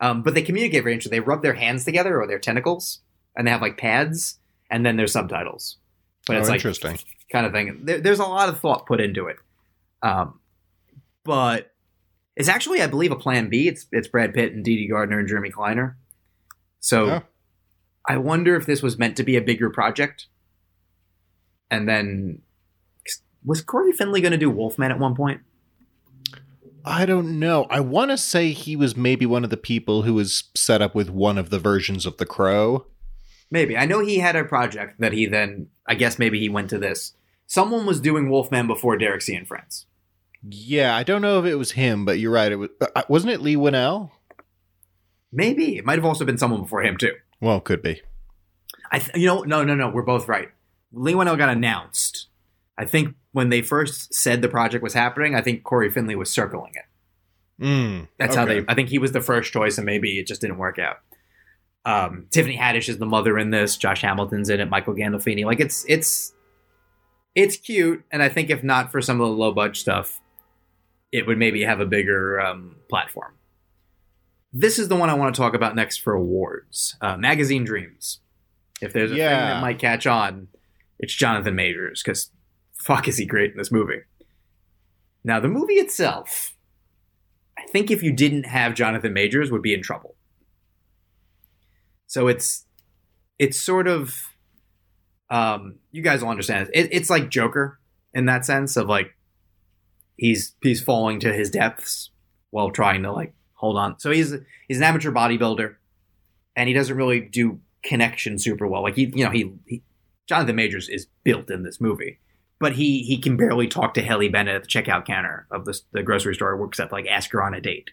Um, but they communicate very interesting. They rub their hands together or their tentacles, and they have like pads, and then there's subtitles. But it's oh, like interesting. kind of thing. There, there's a lot of thought put into it. Um, but it's actually, I believe, a Plan B. It's it's Brad Pitt and Dede Gardner and Jeremy Kleiner. So Oh. I wonder if this was meant to be a bigger project. And then was Cory Finley going to do Wolfman at one point? I don't know. I want to say he was maybe one of the people who was set up with one of the versions of The Crow. Maybe. I know he had a project that he then, I guess maybe he went to this. Someone was doing Wolfman before Derek Cianfrance. Yeah, I don't know if it was him, but you're right. It was uh, wasn't it Leigh Whannell? Maybe. It might have also been someone before him, too. Well, could be. I th- you know no no no we're both right. Leigh Whannell got announced. I think when they first said the project was happening, I think Cory Finley was circling it. Mm, That's how they. I think he was the first choice, and maybe it just didn't work out. Um, Tiffany Haddish is the mother in this. Josh Hamilton's in it. Michael Gandolfini. Like it's it's it's cute, and I think if not for some of the low budget stuff, it would maybe have a bigger um, platform. This is the one I want to talk about next for awards. Uh, Magazine Dreams. If there's a thing Yeah. that might catch on, it's Jonathan Majors because fuck is he great in this movie. Now the movie itself, I think if you didn't have Jonathan Majors, would be in trouble. So it's it's sort of um, you guys will understand. It, it's like Joker in that sense of like he's he's falling to his depths while trying to like hold on. So he's he's an amateur bodybuilder, and he doesn't really do connection super well. Like he you know he, he Jonathan Majors is built in this movie. But he he can barely talk to Haley Bennett at the checkout counter of the, the grocery store. Works at like ask her on a date,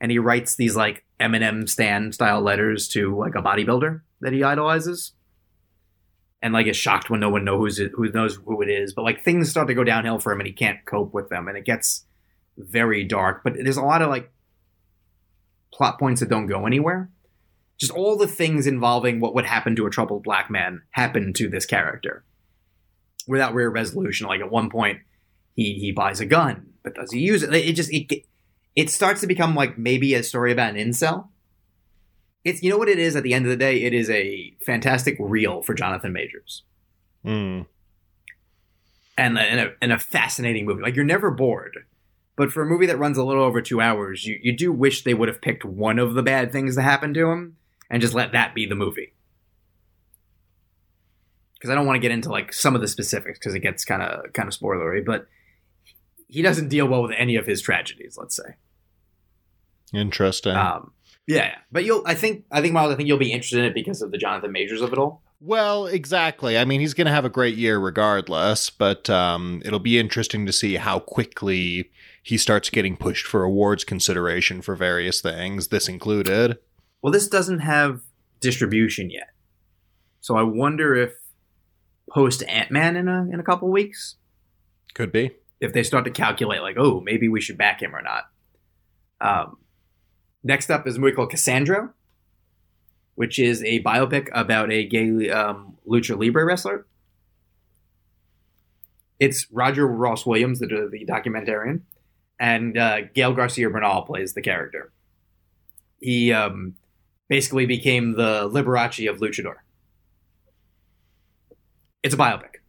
and he writes these like Eminem Stan style letters to like a bodybuilder that he idolizes, and like is shocked when no one knows who knows who it is. But like things start to go downhill for him, and he can't cope with them, and it gets very dark. But there's a lot of like plot points that don't go anywhere. Just all the things involving what would happen to a troubled black man happen to this character without real resolution. Like at one point, he he buys a gun, but does he use it? It just it it starts to become like maybe a story about an incel. It's you know what it is. At the end of the day, it is a fantastic reel for Jonathan Majors Mm. and a, and a, and a fascinating movie. Like you're never bored. But for a movie that runs a little over two hours, you, you do wish they would have picked one of the bad things that happened to him and just let that be the movie. Because I don't want to get into like some of the specifics because it gets kind of kind of spoilery. But he doesn't deal well with any of his tragedies. Let's say. Interesting. Um, yeah, but you'll. I think. I think Miles. I think you'll be interested in it because of the Jonathan Majors of it all. Well, exactly. I mean, he's going to have a great year regardless, but um, it'll be interesting to see how quickly he starts getting pushed for awards consideration for various things, this included. Well, this doesn't have distribution yet, so I wonder if post Ant Man in a in a couple weeks, Could be. if they start to calculate like, oh, maybe we should back him or not. Um, next up is a movie called Cassandro, which is a biopic about a gay um, lucha libre wrestler. It's Roger Ross Williams, the, the documentarian, and uh, Gael García Bernal plays the character. He um, basically became the Liberace of luchador. It's a biopic,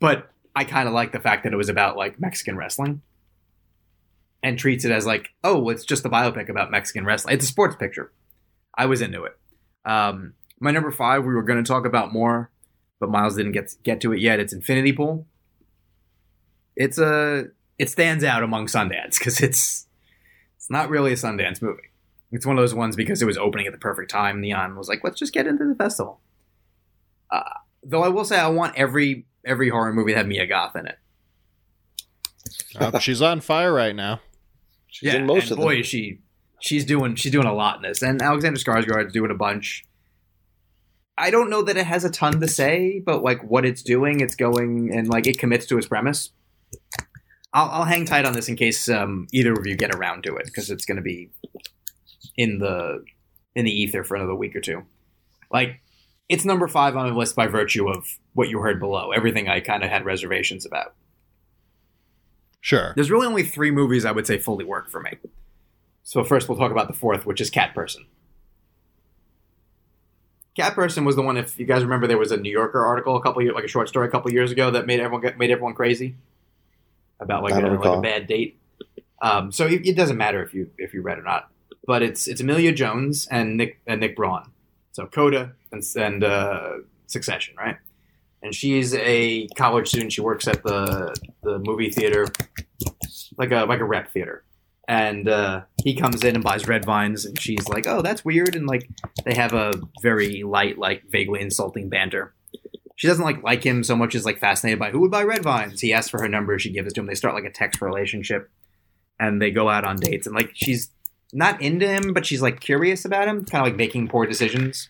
but I kind of like the fact that it was about like Mexican wrestling and treats it as like, oh, it's just a biopic about Mexican wrestling. It's a sports picture. I was into it. Um, my number five, we were going to talk about more, but Miles didn't get get to it yet. It's Infinity Pool. It's a it stands out among Sundance because it's it's not really a Sundance movie. It's one of those ones because it was opening at the perfect time. Neon was like, let's just get into the festival. Uh, though I will say, I want every every horror movie to have Mia Goth in it. Oh, she's on fire right now. She's in most and of boy, them. is she she's doing she's doing a lot in this, and Alexander Skarsgård's doing a bunch. I don't know that it has a ton to say, but like what it's doing, it's going and like it commits to its premise. I'll, I'll hang tight on this in case um, either of you get around to it because it's going to be in the in the ether for another week or two. Like it's number five on the list by virtue of what you heard below. Everything I kind of had reservations about. Sure. There's really only three movies I would say fully work for me. So first we'll talk about the fourth, which is Cat Person. Cat Person was the one. If you guys remember, there was a New Yorker article a couple years, like a short story a couple years ago that made everyone get, made everyone crazy about like a, like a bad date. Um, so it, it doesn't matter if you if you read or not. But it's it's Emilia Jones and Nick and Nick Braun. So Coda and and uh, Succession, right? And she's a college student. She works at the the movie theater, like a like a rep theater. And uh, he comes in and buys red vines, and she's like, "Oh, that's weird." And like they have a very light, like vaguely insulting banter. She doesn't like like him so much as like fascinated by who would buy red vines. He asks for her number, she gives it to him. They start like a text relationship, and they go out on dates. And like she's not into him, but she's like curious about him, kind of like making poor decisions.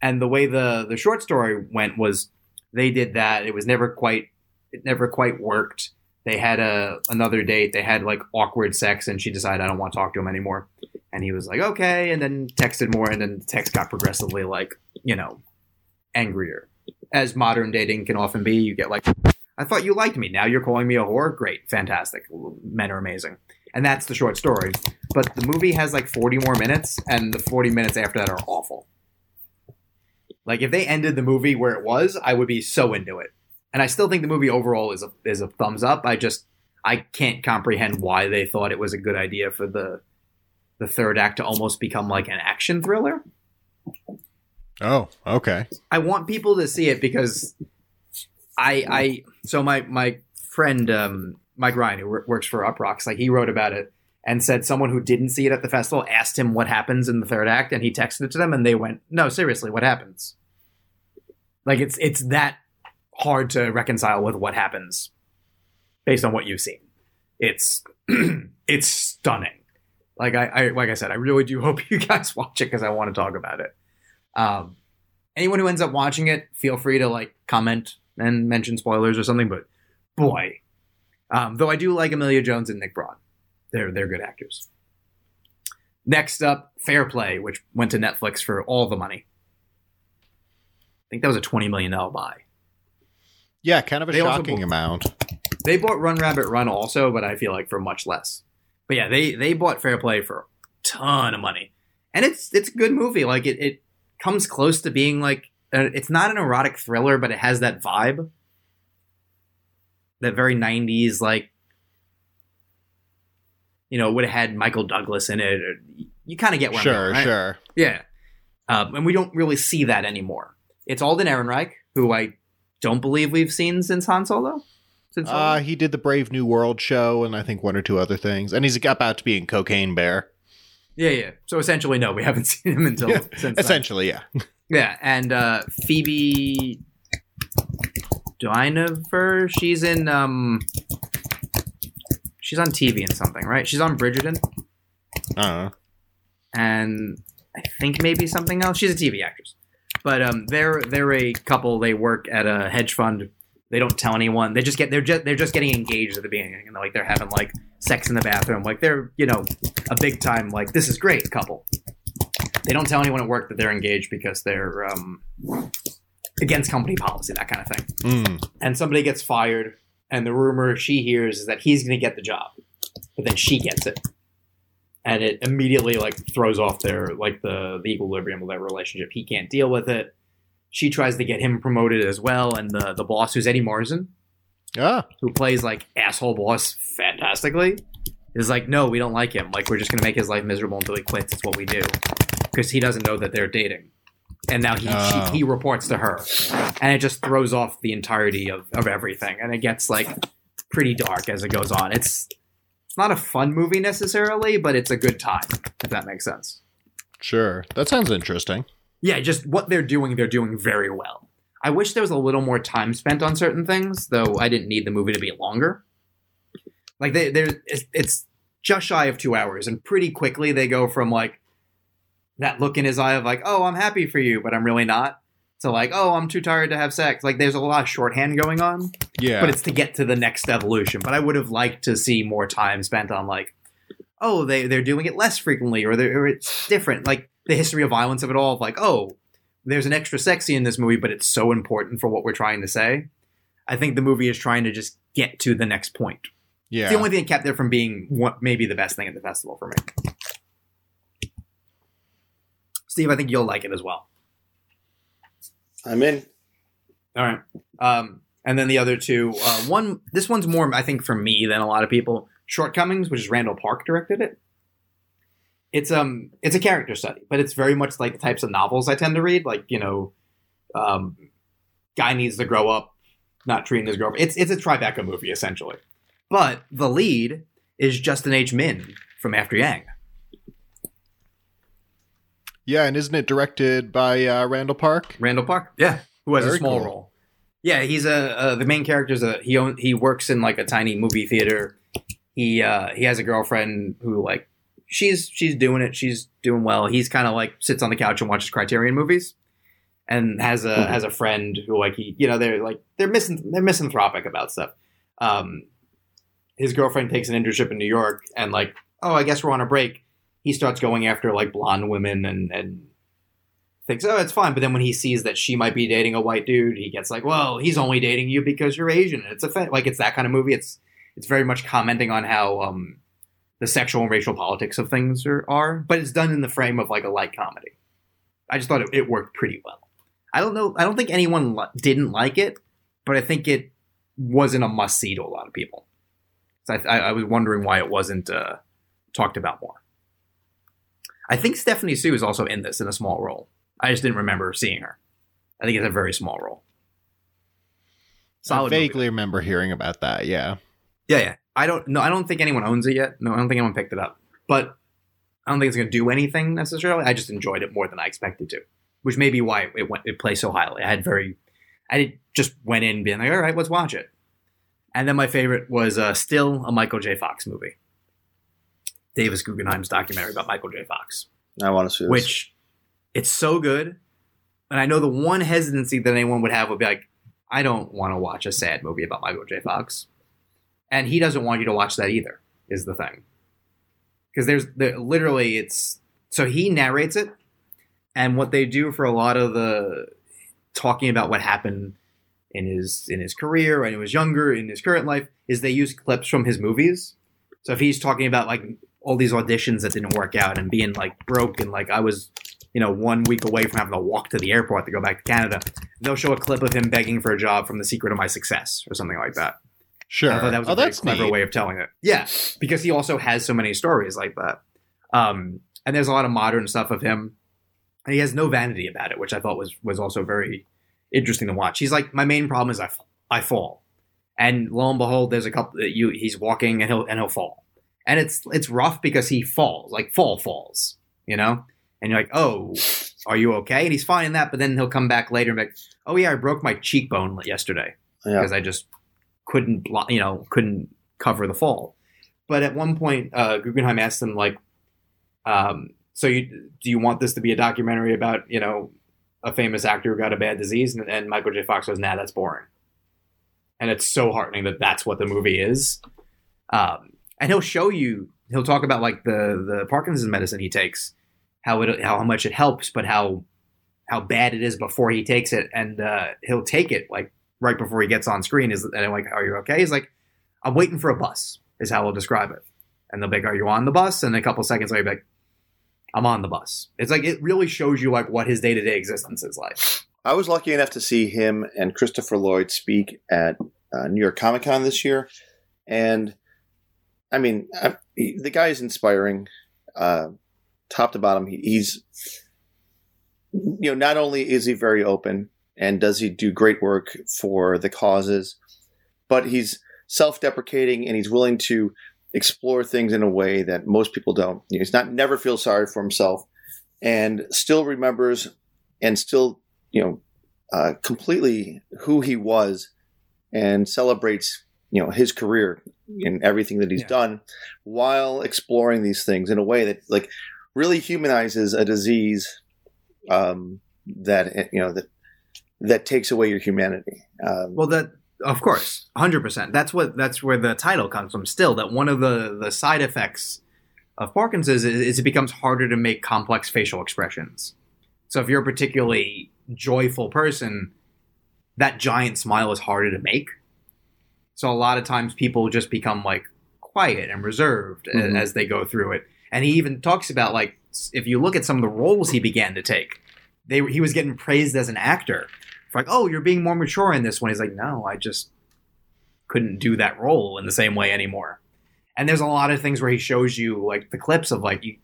And the way the the short story went was they did that. It was never quite it never quite worked. They had a another date. They had like awkward sex, and she decided I don't want to talk to him anymore. And he was like, okay, and then texted more, and then the text got progressively like you know angrier, as modern dating can often be. You get like, I thought you liked me. Now you're calling me a whore. Great, fantastic. Men are amazing, and that's the short story. But the movie has like 40 more minutes, and the 40 minutes after that are awful. Like if they ended the movie where it was, I would be so into it. And I still think the movie overall is a is a thumbs up. I just I can't comprehend why they thought it was a good idea for the the third act to almost become like an action thriller. Oh, okay. I want people to see it because I I so my my friend um, Mike Ryan who works for Uproxx like he wrote about it and said someone who didn't see it at the festival asked him what happens in the third act and he texted it to them and they went no seriously what happens? Like it's it's that hard to reconcile with what happens based on what you've seen. It's it's stunning. Like I, I like I said I really do hope you guys watch it because I want to talk about it. Um, anyone who ends up watching it, feel free to like comment and mention spoilers or something. But boy, um, though I do like Emilia Jones and Nick Braun, they're they're good actors. Next up, Fair Play, which went to Netflix for all the money. I think that was a twenty million dollar buy. Yeah, kind of a They shocking bo- amount. They bought Run Rabbit Run also, but I feel like for much less. But yeah, they they bought Fair Play for a ton of money, and it's it's a good movie. Like it it comes close to being like uh, it's not an erotic thriller, but it has that vibe, that very '90s like. You know, would have had Michael Douglas in it. Or, you kind of get where I'm Sure, right? sure. Yeah. Um, and we don't really see that anymore. It's Alden Ehrenreich, who I don't believe we've seen since Han Solo. Since Solo. Uh, he did the Brave New World show and I think one or two other things. And he's about to be in Cocaine Bear. yeah, yeah. So essentially, no, we haven't seen him until since then. Essentially, yeah. Yeah, and uh, Phoebe Dynevor, she's in um, she's on TV and something, right? She's on Bridgerton, I don't and I think maybe something else. She's a TV actress, but um, they're they're a couple. They work at a hedge fund. They don't tell anyone. They just get they're just they're just getting engaged at the beginning, and like they're having like sex in the bathroom. Like they're you know a big time like this is great couple. They don't tell anyone at work that they're engaged because they're um, against company policy, that kind of thing. Mm. And somebody gets fired, and the rumor she hears is that he's going to get the job, but then she gets it, and it immediately like throws off their like the the equilibrium of their relationship. He can't deal with it. She tries to get him promoted as well, and the the boss, who's Eddie Marsan, Ah, who plays like asshole boss fantastically, is like, no, we don't like him. Like we're just gonna make his life miserable until he quits. It's what we do, because he doesn't know that they're dating, and now he Oh. she, he reports to her, and it just throws off the entirety of of everything, and it gets like pretty dark as it goes on. It's it's not a fun movie necessarily, but it's a good time if that makes sense. sure. That sounds interesting. Yeah, just what they're doing, they're doing very well. I wish there was a little more time spent on certain things, though I didn't need the movie to be longer. Like they, they're, it's, it's just shy of two hours, and pretty quickly they go from like that look in his eye of like, oh, I'm happy for you, but I'm really not, to like, oh, I'm too tired to have sex. Like there's a lot of shorthand going on, Yeah. but it's to get to the next evolution. But I would have liked to see more time spent on like, oh, they they're doing it less frequently, or, they're, or it's different. Like the history of violence of it all, of like, oh, there's an extra sexy in this movie, but it's so important for what we're trying to say. I think the movie is trying to just get to the next point. yeah. It's the only thing that kept it from being what maybe the best thing at the festival for me. Steve, I think you'll like it as well. I'm in. All right. Um, and then the other two, uh, one this one's more I think for me than a lot of people. Shortcomings, which is Randall Park directed it. It's um it's a character study, but it's very much like the types of novels I tend to read. Like you know, um, guy needs to grow up, not treating his girlfriend. It's it's a Tribeca movie essentially, but the lead is Justin H. Min from After Yang. Yeah, and isn't it directed by uh, Randall Park? Randall Park, yeah, who has a small cool. role. Yeah, he's a uh, the main character is a he own, he works in like a tiny movie theater. He uh he has a girlfriend who like she's she's doing it. She's doing well. He's kind of like sits on the couch and watches Criterion movies, and has a Mhm. has a friend who like he you know they're like they're missing they're misanthropic about stuff. Um, his girlfriend takes an internship in New York, and like oh I guess we're on a break. He starts going after like blonde women and and thinks, oh, it's fine. But then when he sees that she might be dating a white dude, he gets like, well, he's only dating you because you're Asian. And it's a fa- like it's that kind of movie. It's it's very much commenting on how um, the sexual and racial politics of things are, are, but it's done in the frame of like a light comedy. I just thought it, it worked pretty well. I don't know. I don't think anyone li- didn't like it, but I think it wasn't a must see to a lot of people. So I, I, I was wondering why it wasn't uh, talked about more. I think Stephanie Hsu is also in this in a small role. I just didn't remember seeing her. I think it's a very small role. Solid I vaguely remember hearing about that. Yeah. Yeah, yeah. I don't no, I don't think anyone owns it yet. No, I don't think anyone picked it up. But I don't think it's going to do anything necessarily. I just enjoyed it more than I expected to, which may be why it went it plays so highly. I had very, I just went in being like, all right, let's watch it. And then my favorite was uh, still a Michael J. Fox movie, Davis Guggenheim's documentary about Michael J. Fox, I want to see this. which it's so good. And I know the one hesitancy that anyone would have would be like, I don't want to watch a sad movie about Michael J. Fox, and he doesn't want you to watch that either. Is the thing because there's there, literally it's so he narrates it, and what they do for a lot of the talking about what happened in his in his career when he was younger in his current life is they use clips from his movies. So if he's talking about like all these auditions that didn't work out and being like broke and like I was you know one week away from having to walk to the airport to go back to Canada, they'll show a clip of him begging for a job from The Secret of My Success or something like that. Sure. I thought that was oh, a that's clever neat. way of telling it. Yeah, because he also has so many stories like that. Um, and there's a lot of modern stuff of him. And he has no vanity about it, which I thought was was also very interesting to watch. He's like, my main problem is I, f- I fall, and lo and behold, there's a couple. You he's walking and he'll and he'll fall, and it's it's rough because he falls like fall falls, you know. And you're like, oh, are you okay? And he's fine in that, but then he'll come back later and be like, oh yeah, I broke my cheekbone yesterday yeah. because I just couldn't, you know, couldn't cover the fall. But at one point, uh, Guggenheim asked him, like, um, "So you do you want this to be a documentary about, you know, a famous actor who got a bad disease?" And, and Michael J. Fox goes, "Nah, that's boring." And it's so heartening that that's what the movie is. Um, and he'll show you, he'll talk about like the the Parkinson's medicine he takes, how it how much it helps, but how how bad it is before he takes it, and uh, he'll take it like right before he gets on screen. Is and I'm like, "Are you okay?" He's like, "I'm waiting for a bus." Is how he'll describe it. And they'll be like, "Are you on the bus?" And a couple seconds later, like, "I'm on the bus." It's like it really shows you like what his day to day existence is like. I was lucky enough to see him and Christopher Lloyd speak at uh, New York Comic Con this year, and I mean, I, he, the guy is inspiring, uh, top to bottom. He, he's, you know, not only is he very open and does he do great work for the causes, but he's self-deprecating and he's willing to explore things in a way that most people don't. You know, he's not never feels sorry for himself, and still remembers and still you know uh, completely who he was and celebrates you know his career and everything that he's Yeah. done while exploring these things in a way that like really humanizes a disease um, that you know that that takes away your humanity. Um, Well, that of course, hundred percent. That's what that's where the title comes from. Still, that one of the the side effects of Parkinson's is, is it becomes harder to make complex facial expressions. So if you're a particularly joyful person, that giant smile is harder to make. So a lot of times people just become like quiet and reserved Mhm. as they go through it. And he even talks about like if you look at some of the roles he began to take, they he was getting praised as an actor, For like, "Oh, you're being more mature in this one." He's like, "No, I just couldn't do that role in the same way anymore." And there's a lot of things where he shows you like the clips of like you,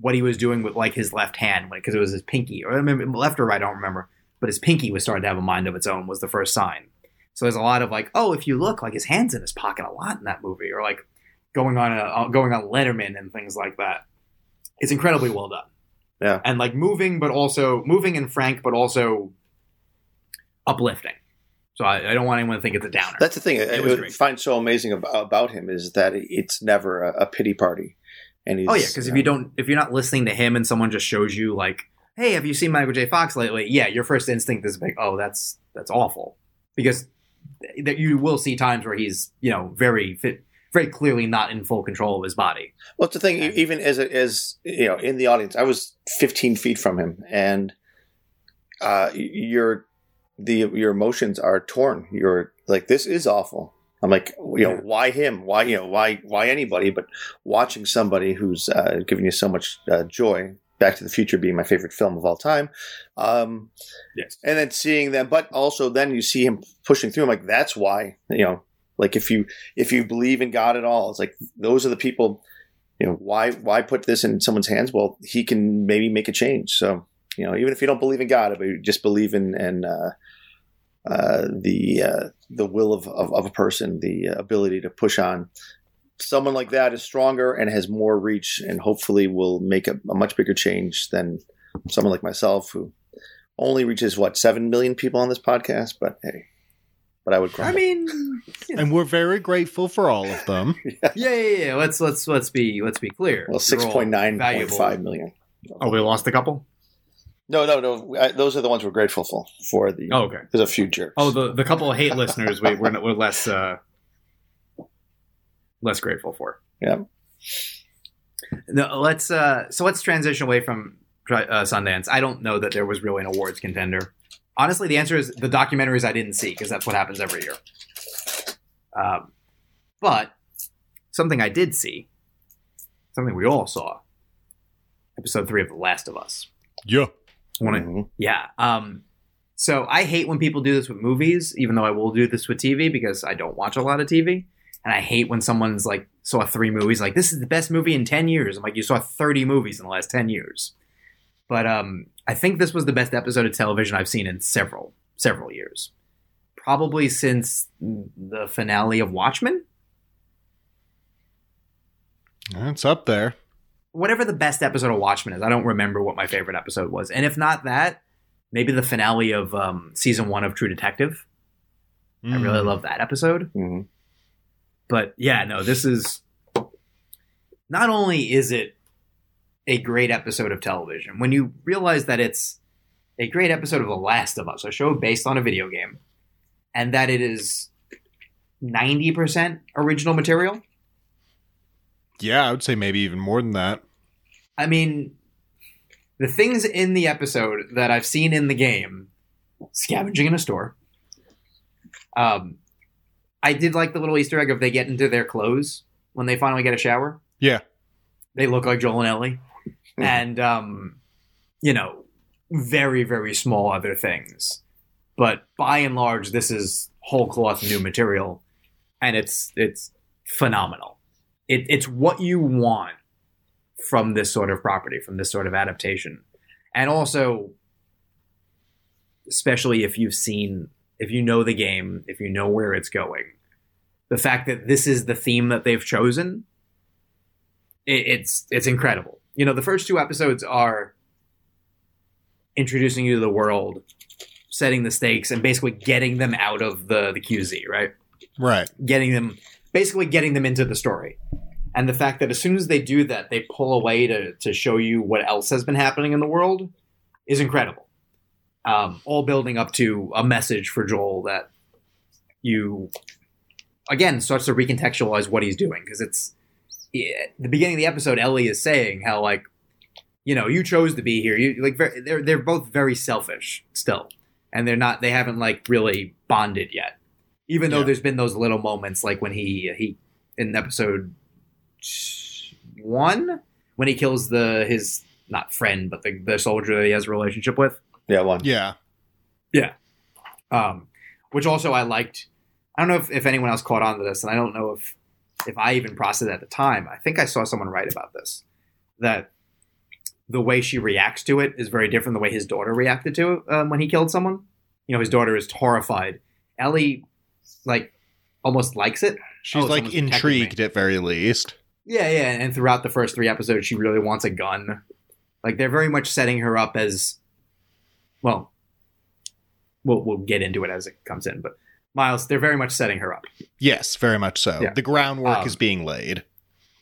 what he was doing with like his left hand because it was his pinky or I remember left or right, I don't remember, but his pinky was starting to have a mind of its own was the first sign. So there's a lot of like, oh, if you look, like his hands in his pocket a lot in that movie, or like going on a uh, going on Letterman and things like that. It's incredibly well done. Yeah. and like moving, but also moving and frank, but also uplifting. So I, I don't want anyone to think it's a downer. That's the thing. It I was I find so amazing about, about him is that it's never a, a pity party. And he's, oh yeah, because if you don't, if you're not listening to him and someone just shows you like, hey, have you seen Michael J. Fox lately? Yeah, your first instinct is like, oh, that's that's awful, because that you will see times where he's you know very fit, very clearly not in full control of his body. Well, it's the thing. Even as as you know, in the audience, I was 15 feet from him, and uh, your the your emotions are torn. You're like, this is awful. I'm like, you know, why him? Why you know, why why anybody? But watching somebody who's uh, giving you so much uh, joy. Back to the Future being my favorite film of all time, um, Yes. and then seeing them, but also then you see him pushing through. I'm like, that's why you know, like if you if you believe in God at all, it's like those are the people you know why why put this in someone's hands well he can maybe make a change so you know even if you don't believe in god but you just believe in in uh, uh, the uh, the will of, of, of a person the ability to push on someone like that is stronger and has more reach and hopefully will make a, a much bigger change than someone like myself who only reaches what seven million people on this podcast but hey but i would cry. I mean, you know. And we're very grateful for all of them. yeah, yeah, yeah. Let's let's let's be let's be clear. well 6.9.5 valuable. million Oh, we lost a couple. No, no, no. I, those are the ones we're grateful for. For the Oh, okay. there's a few jerks. Oh, the the couple of hate listeners we, we're we're less uh, less grateful for. Yeah. No, let's uh, so let's transition away from uh, Sundance. I don't know that there was really an awards contender. Honestly, the answer is the documentaries I didn't see because that's what happens every year. Um, but something I did see, something we all saw, episode three of The Last of Us. Yeah. Want to Mhm. yeah. Um, so I hate when people do this with movies, even though I will do this with TV because I don't watch a lot of TV. And I hate when someone's like saw three movies, like this is the best movie in ten years. I'm like, you saw thirty movies in the last ten years. But um, I think this was the best episode of television I've seen in several several years, probably since the finale of Watchmen. It's up there. whatever the best episode of Watchmen is, I don't remember what my favorite episode was. And if not that, maybe the finale of um, season one of True Detective. I really Mm. love that episode. Mhm. But yeah, no, this is not only is it a great episode of television, when you realize that it's a great episode of The Last of Us, a show based on a video game, and that it is 90% original material. Yeah, I would say maybe even more than that. I mean, the things in the episode that I've seen in the game, scavenging in a store. Um, I did like the little Easter egg of they get into their clothes when they finally get a shower. Yeah. They look like Joel and Ellie, and um, you know, very very small other things, but by and large, this is whole cloth new material, and it's it's phenomenal. It, it's what you want from this sort of property, from this sort of adaptation. And also, especially if you've seen, if you know the game, if you know where it's going, the fact that this is the theme that they've chosen, it, it's it's incredible. You know, the first two episodes are introducing you to the world, setting the stakes, and basically getting them out of the the QZ, right? Right. getting them basically getting them into the story and the fact that as soon as they do that they pull away to, to show you what else has been happening in the world is incredible um, all building up to a message for joel that you again starts to recontextualize what he's doing. Because it's yeah, the beginning of the episode ellie is saying how like you know you chose to be here. You like ver- they're they're both very selfish still. And they're not they haven't like really bonded yet. Even though Yeah. there's been those little moments like when he he in episode one when he kills the his not friend but the, the soldier that he has a relationship with Yeah, one. Yeah. Um, which also I liked. I don't know if, if anyone else caught on to this, and I don't know if if I even processed it at the time. I think I saw someone write about this that the way she reacts to it is very different. The way his daughter reacted to it um, when he killed someone. You know, his daughter is horrified. Ellie, like, almost likes it. She's Oh, like someone's protecting me. intrigued at very least. Yeah, yeah, and throughout the first three episodes, she really wants a gun. Like they're very much setting her up as, well, we'll we'll get into it as it comes in. But Miles, they're very much setting her up. Yes, very much so. Yeah. The groundwork Um, is being laid.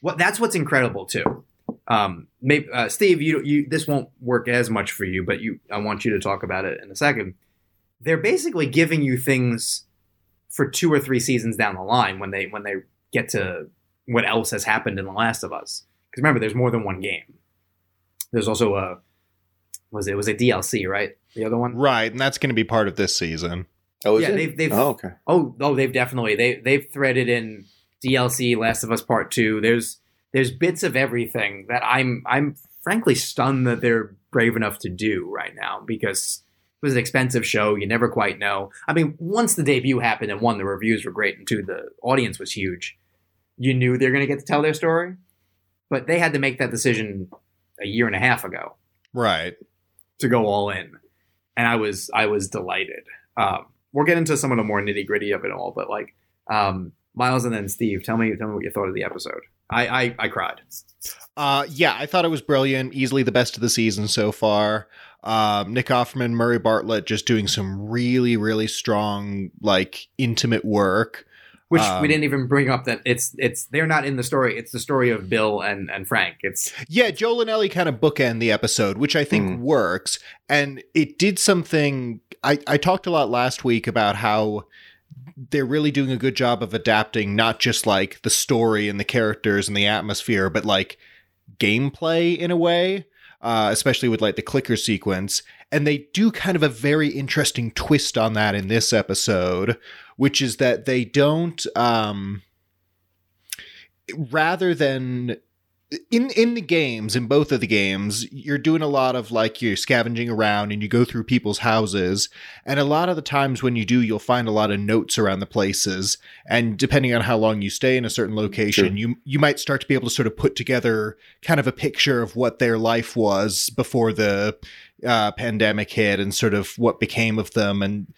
What that's what's incredible too. Um, maybe uh, Steve, you you this won't work as much for you, but you I want you to talk about it in a second. They're basically giving you things for two or three seasons down the line when they when they get to what else has happened in The Last of Us. Because remember, there's more than one game. There's also a was it, it was a DLC, right? The other one. Right, and that's going to be part of this season. Oh, is Yeah, it? they've- they've- oh, okay. Oh, oh, they've definitely they they've threaded in DLC, Last of Us Part Two. There's there's bits of everything that I'm I'm frankly stunned that they're brave enough to do right now because it was an expensive show. You never quite know. I mean, once the debut happened and one, the reviews were great, and two, the audience was huge. You knew they're going to get to tell their story, but they had to make that decision a year and a half ago Right. to go all in, and I was I was delighted. Um, we'll get into some of the more nitty gritty of it all, but like um, Miles and then Steve, tell me tell me what you thought of the episode. I I, I cried. Uh, yeah, I thought it was brilliant. Easily the best of the season so far. Um, Nick Offerman, Murray Bartlett, just doing some really, really strong, like intimate work. Which Um, we didn't even bring up that it's it's they're not in the story. It's the story of Bill and and Frank. It's Yeah, Joel and Ellie kind of bookend the episode, which I think Mm. works. And it did something. I, I talked a lot last week about how they're really doing a good job of adapting not just like the story and the characters and the atmosphere, but like gameplay in a way, uh, especially with like the clicker sequence. And they do kind of a very interesting twist on that in this episode, which is that they don't, um, rather than in in the games in both of the games you're doing a lot of like you're scavenging around and you go through people's houses. And a lot of the times when you do you'll find a lot of notes around the places. And depending on how long you stay in a certain location Sure. you you might start to be able to sort of put together kind of a picture of what their life was before the uh, pandemic hit and sort of what became of them. And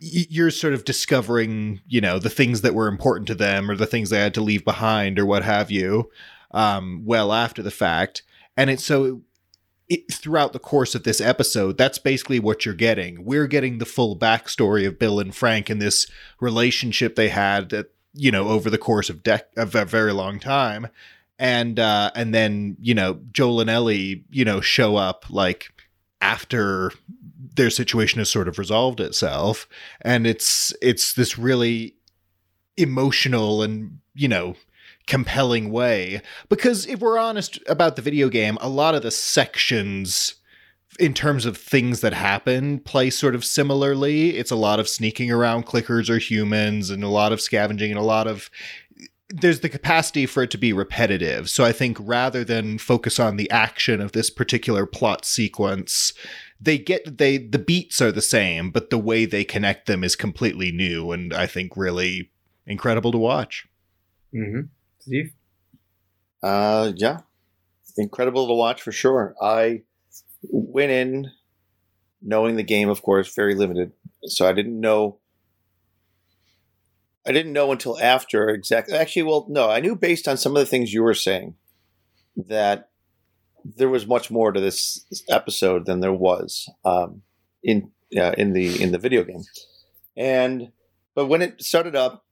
you're sort of discovering you know the things that were important to them or the things they had to leave behind or what have you um, well after the fact. And it's so it, throughout the course of this episode, that's basically what you're getting. We're getting the full backstory of Bill and Frank and this relationship they had that you know over the course of dec- of a very long time. And uh, and then you know Joel and Ellie you know show up like after their situation has sort of resolved itself, and it's it's this really emotional and you know compelling way. Because if we're honest about the video game a lot of the sections in terms of things that happen play sort of similarly. It's a lot of sneaking around. Clickers or humans and a lot of scavenging and a lot of there's the capacity for it to be repetitive. So i think rather than focus on the action of this particular plot sequence they get they the beats are the same but the way they connect them is completely new and i think really incredible to watch mm-hmm. Steve. Uh, yeah, incredible to watch for sure. I went in knowing the game, of course, very limited, so I didn't know. I didn't know until after exactly. Actually, well, no, I knew based on some of the things you were saying that there was much more to this episode than there was um, in uh, in the in the video game. And but when it started up,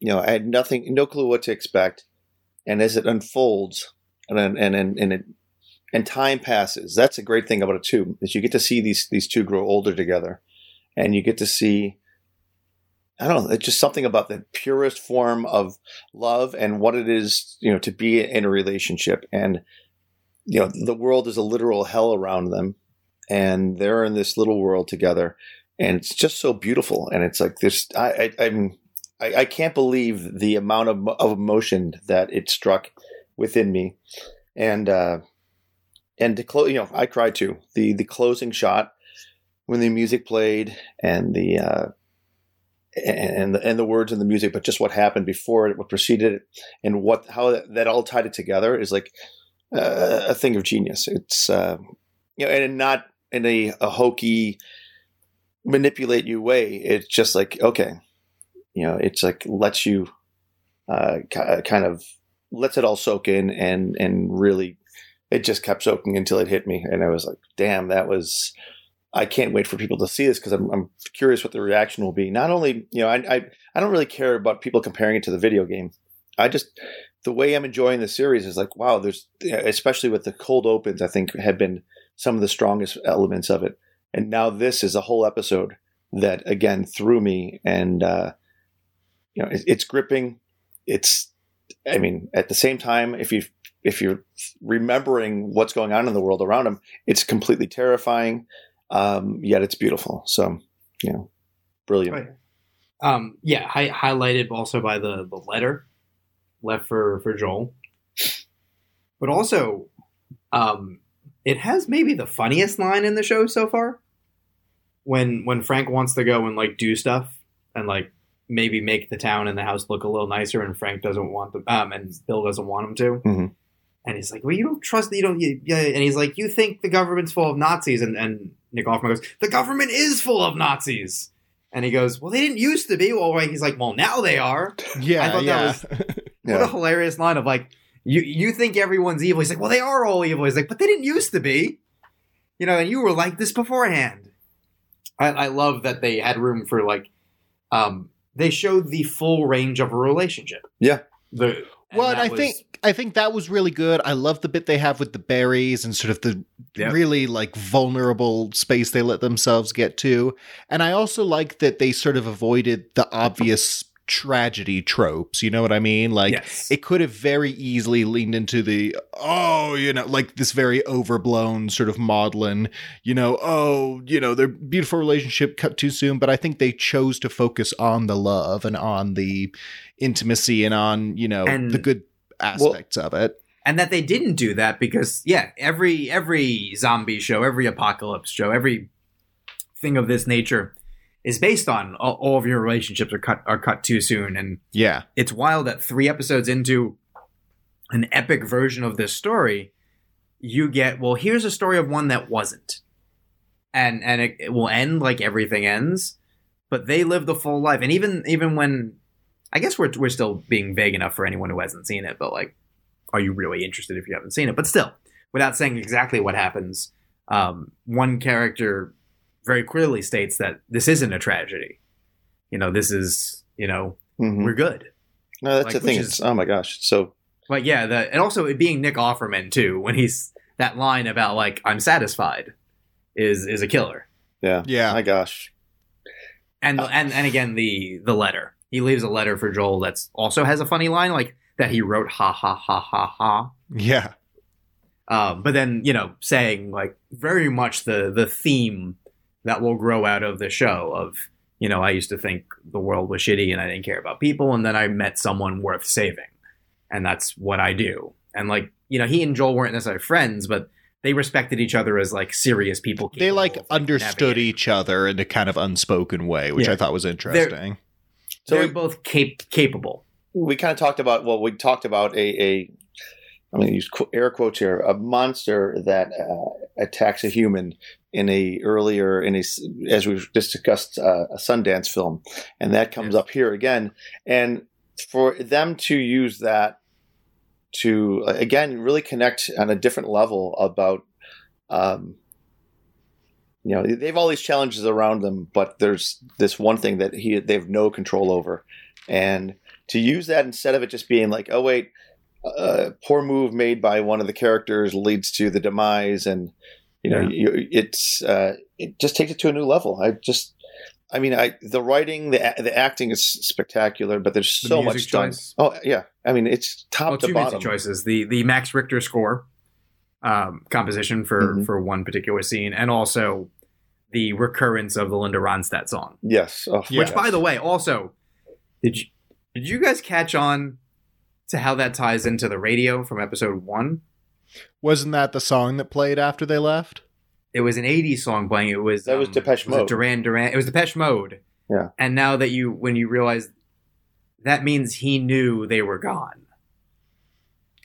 you know, I had nothing, no clue what to expect. And as it unfolds, and and and and it and time passes, that's a great thing about it too. Is you get to see these these two grow older together, and you get to see. I don't know. It's just something about the purest form of love and what it is, you know, to be in a relationship. And you know, the world is a literal hell around them, and they're in this little world together, and it's just so beautiful. And it's like this. I, I I'm I, I can't believe the amount of, of emotion that it struck within me, and uh, and to close, you know, I cried too. the The closing shot when the music played and the uh, and the, and the words and the music, but just what happened before it, what preceded it, and what how that, that all tied it together is like uh, a thing of genius. It's uh, you know, and not in a, a hokey manipulate you way. It's just like okay, you know, it's like lets you uh, kind of lets it all soak in and and really it just kept soaking until it hit me and I was like, damn, that was I can't wait for people to see this because I'm, I'm, curious what the reaction will be. Not only, you know, I, I, I don't really care about people comparing it to the video game. I just, the way I'm enjoying the series is like, wow, there's, especially with the cold opens, I think have been some of the strongest elements of it. And now this is a whole episode that again threw me and, uh, you know, it, it's gripping. It's, I mean, at the same time, if you, if you're remembering what's going on in the world around him, it's completely terrifying um, yet it's beautiful. So, you know, brilliant. Right. Um, yeah, hi- highlighted also by the the letter left for for Joel, but also, um, it has maybe the funniest line in the show so far. When when Frank wants to go and like do stuff and like maybe make the town and the house look a little nicer, and Frank doesn't want them, um, and Bill doesn't want him to. Mm-hmm. And he's like, "Well, you don't trust. that You don't. You, yeah." And he's like, "You think the government's full of Nazis?" And and Nick Offerman goes, "The government is full of Nazis." And he goes, "Well, they didn't used to be." Well, right? He's like, "Well, now they are." Yeah, I thought yeah. that was what a hilarious line of like, "You you think everyone's evil?" He's like, "Well, they are all evil." He's like, "But they didn't used to be." You know, and you were like this beforehand. I, I love that they had room for like, um, they showed the full range of a relationship. Yeah. The well, and I was- think I think that was really good. I love the bit they have with the berries and sort of the Yep. really like vulnerable space they let themselves get to. And I also like that they sort of avoided the obvious tragedy tropes. You know what I mean? Like yes. it could have very easily leaned into the oh, you know, like this very overblown sort of maudlin, you know, oh, you know, their beautiful relationship cut too soon. But I think they chose to focus on the love and on the intimacy and on, you know, And- the good aspects of it. and that they didn't do that because yeah every every zombie show every apocalypse show every thing of this nature is based on all, all of your relationships are cut are cut too soon. And Yeah. it's wild that three episodes into an epic version of this story you get well here's a story of one that wasn't. And and it, it will end like everything ends but they lived the full life. And even even when i guess we're, we're still being vague enough for anyone who hasn't seen it but like are you really interested if you haven't seen it? But still without saying exactly what happens um, one character very clearly states that this isn't a tragedy you know this is you know Mhm. we're good No, that's like, the thing. which It's, is- oh my gosh. So but yeah, the, and also it being Nick Offerman too, when he's that line about like "I'm satisfied," is is a killer. yeah. Yeah. My gosh. And and and again the the letter he leaves a letter for Joel that's also has a funny line like that he wrote ha ha ha ha ha. Yeah. Um, but then you know saying like very much the the theme that will grow out of the show of you know I used to think the world was shitty and I didn't care about people and then I met someone worth saving and that's what I do and like you know he and Joel weren't necessarily friends but they respected each other as like serious people They like of, understood navigating. each other in a kind of unspoken way, which Yeah. I thought was interesting. So they're we- both cap- capable we kind of talked about well we talked about a, a i'm going to use air quotes here a monster that uh, attacks a human in a earlier in a as we just discussed uh, a sundance film. And that comes up here again. And for them to use that to uh, again really connect on a different level about um you know they have all these challenges around them but there's this one thing that he they have no control over. And to use that instead of it just being like, oh wait, a poor move made by one of the characters leads to the demise, and you know, Yeah. you, it's uh, it just takes it to a new level. I just, I mean, I the writing, the the acting is spectacular, but there's so music much done. choice. Oh yeah, I mean, it's top well, to two bottom. choices: the the Max Richter score, um, composition for Mhm. for one particular scene, and also the recurrence of the Linda Ronstadt song. Yes, oh. Which, by the way, also did you did you guys catch on to how that ties into the radio from episode one? Wasn't that the song that played after they left? it was an '80s song playing. It was That was Depeche it Mode. Duran Duran. It was Depeche Mode. Yeah. And now that you, when you realize, that means he knew they were gone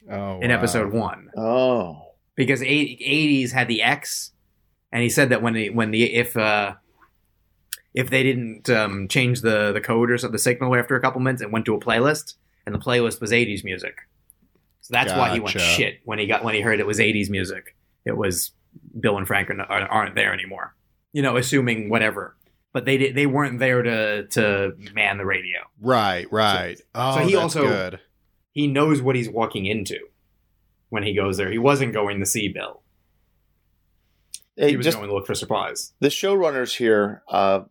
Oh, in wow. episode one Oh, because '80s had the X, and he said that when the when the if uh if they didn't um, change the the code or so the signal after a couple minutes, it went to a playlist, and the playlist was '80s music. So that's why he went shit when he got when he heard it was '80s music. It was Bill and Frank aren't, aren't there anymore. You know, assuming whatever, but they did, they weren't there to to man the radio. Right, right. oh, so he that's also- good. He knows what he's walking into when he goes there. He wasn't going to see Bill. hey, He was just going to look for supplies. the showrunners here. Uh,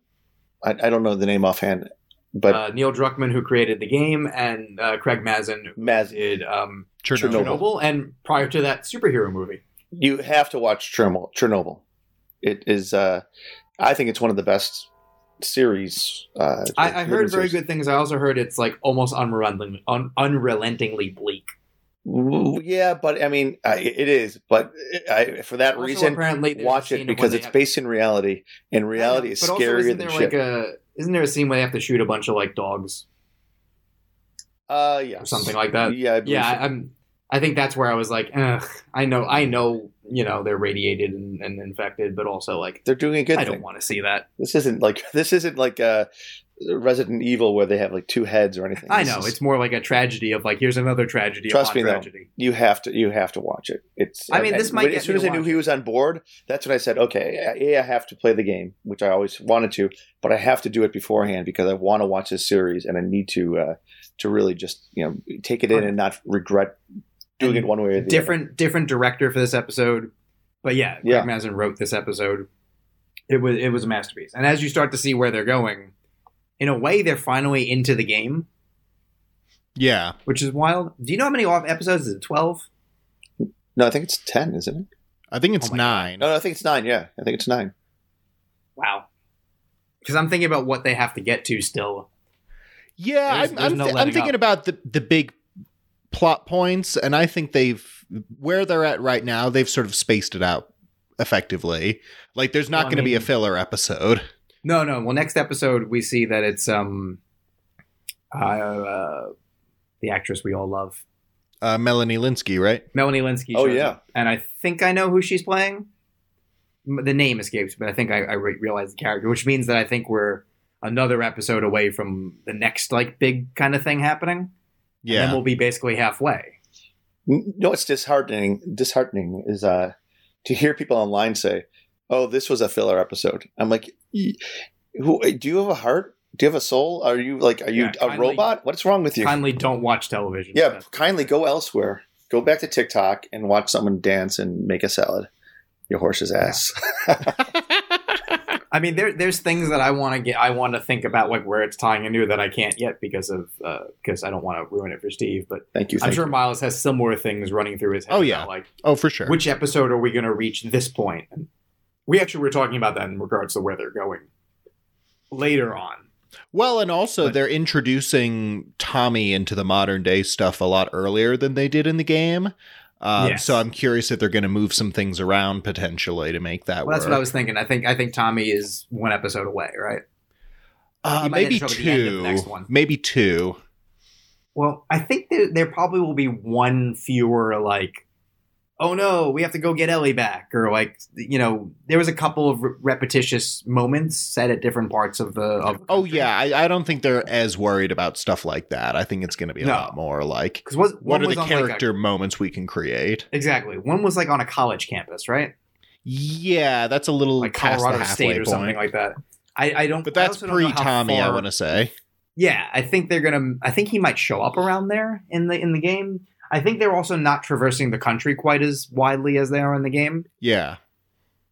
I, I don't know the name offhand, but uh, Neil Druckmann, who created the game, and uh, Craig Mazin, who Maz- did um, Chernobyl. Chernobyl. And prior to that, superhero movie. you have to watch Chernobyl. Chernobyl. It is. Uh, I think it's one of the best series. Uh, I, I heard very series. good things. I also heard it's like almost unrelenting, un, unrelentingly bleak. Yeah, but I mean, I, it is. But I, for that Also, reason, apparently, watch it because it's have- based in reality, and reality know, is scarier isn't than there shit. like a isn't there a scene where they have to shoot a bunch of like dogs uh, yeah, something like that? Yeah, I Yeah, so. I'm. I think that's where I was like, Ugh, I know, I know, you know, they're radiated and, and infected, but also like, they're doing a good I thing. don't want to see that. This isn't like this isn't like uh, Resident Evil where they have like two heads or anything. I know is- it's more like a tragedy of like, here's another tragedy. Trust me, though. tragedy. you have to you have to watch it. It's I mean, this might as soon as I knew watch he was on board, that's when I said, okay, a I have to play the game, which I always wanted to, but I have to do it beforehand because I want to watch this series and I need to uh, to really just you know take it in and not regret doing it one way or the different different director for this episode. But yeah, Craig Yeah. Mazin wrote this episode. It was it was a masterpiece. And as you start to see where they're going, in a way they're finally into the game, Yeah. which is wild. Do you know how many off episodes? Is it twelve? No, I think it's ten, isn't it? I think it's Oh my nine. No, no, I think it's nine. Yeah, I think it's nine. Wow. Because I'm thinking about what they have to get to still. Yeah, There's- I'm, there's I'm, no thi- I'm thinking up. about the the big plot points, and I think they've where they're at right now. They've sort of spaced it out effectively. Like, there's not Well, I going to be a filler episode. No, no. Well, next episode we see that it's um, uh, uh the actress we all love, Uh, Melanie Lynskey, right? Melanie Lynskey. Oh, yeah. up. and I think I know who she's playing. The name escapes, but I think I, I re- realize the character, which means that I think we're another episode away from the next like big kind of thing happening. And Yeah. then we'll be basically halfway. No, it's disheartening. Disheartening is uh, to hear people online say, "Oh, this was a filler episode." I'm like, "Who? Do you have a heart? Do you have a soul? Are you like, are you Yeah, a kindly- robot? What's wrong with you?" Kindly don't watch television. yeah, kindly go elsewhere. Go back to TikTok and watch someone dance and make a salad. Your horse's ass. I mean, there there's things that I want to get. I want to think about like where it's tying into that I can't yet because of uh, because I don't want to ruin it for Steve. But thank you. I'm sure you. Miles has similar things running through his head. Oh, about, yeah. like oh, for sure. which episode are we going to reach this point? And we actually were talking about that in regards to where they're going later on. Well, and also But- they're introducing Tommy into the modern day stuff a lot earlier than they did in the game. Um, Yes. So I'm curious if they're going to move some things around potentially to make that Well, that's what I was thinking. I think I think Tommy is one episode away, right? Uh, maybe end the the two. next one. Maybe two. Well, I think there, there probably will be one fewer like, oh no, we have to go get Ellie back, or like you know, there was a couple of re- repetitious moments set at different parts of the. Of Oh yeah, I, I don't think they're as worried about stuff like that. I think it's going to be a No. lot more like because what what are the on, like, a- character moments we can create. exactly. One was like on a college campus, right? Yeah, that's a little Like Colorado the State or point. something like that. I, I don't. but that's pre Tommy. I want to say. Yeah, I think they're gonna. I think he might show up around there in the in the game. I think they're also not traversing the country quite as widely as they are in the game, Yeah.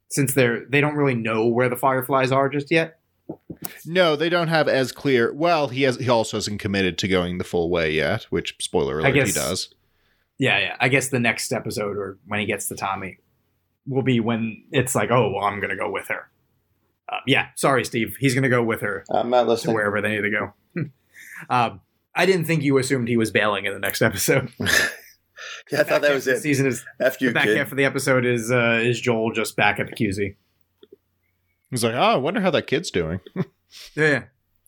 since they're they don't really know where the Fireflies are just yet. No, they don't have as clear. Well, he has. He also hasn't committed to going the full way yet. Which spoiler I alert, he does. Yeah, yeah. I guess the next episode or when he gets to Tommy will be when it's like, oh, well, I'm gonna go with her. Uh, yeah, sorry, Steve. He's gonna go with her I'm not to listening. wherever they need to go. um, I didn't think you assumed he was bailing in the next episode. Yeah, I thought that was it. The season is F you, the back kid. half of the episode is uh, is Joel just back at the QZ. He's like, oh, I wonder how that kid's doing. Yeah,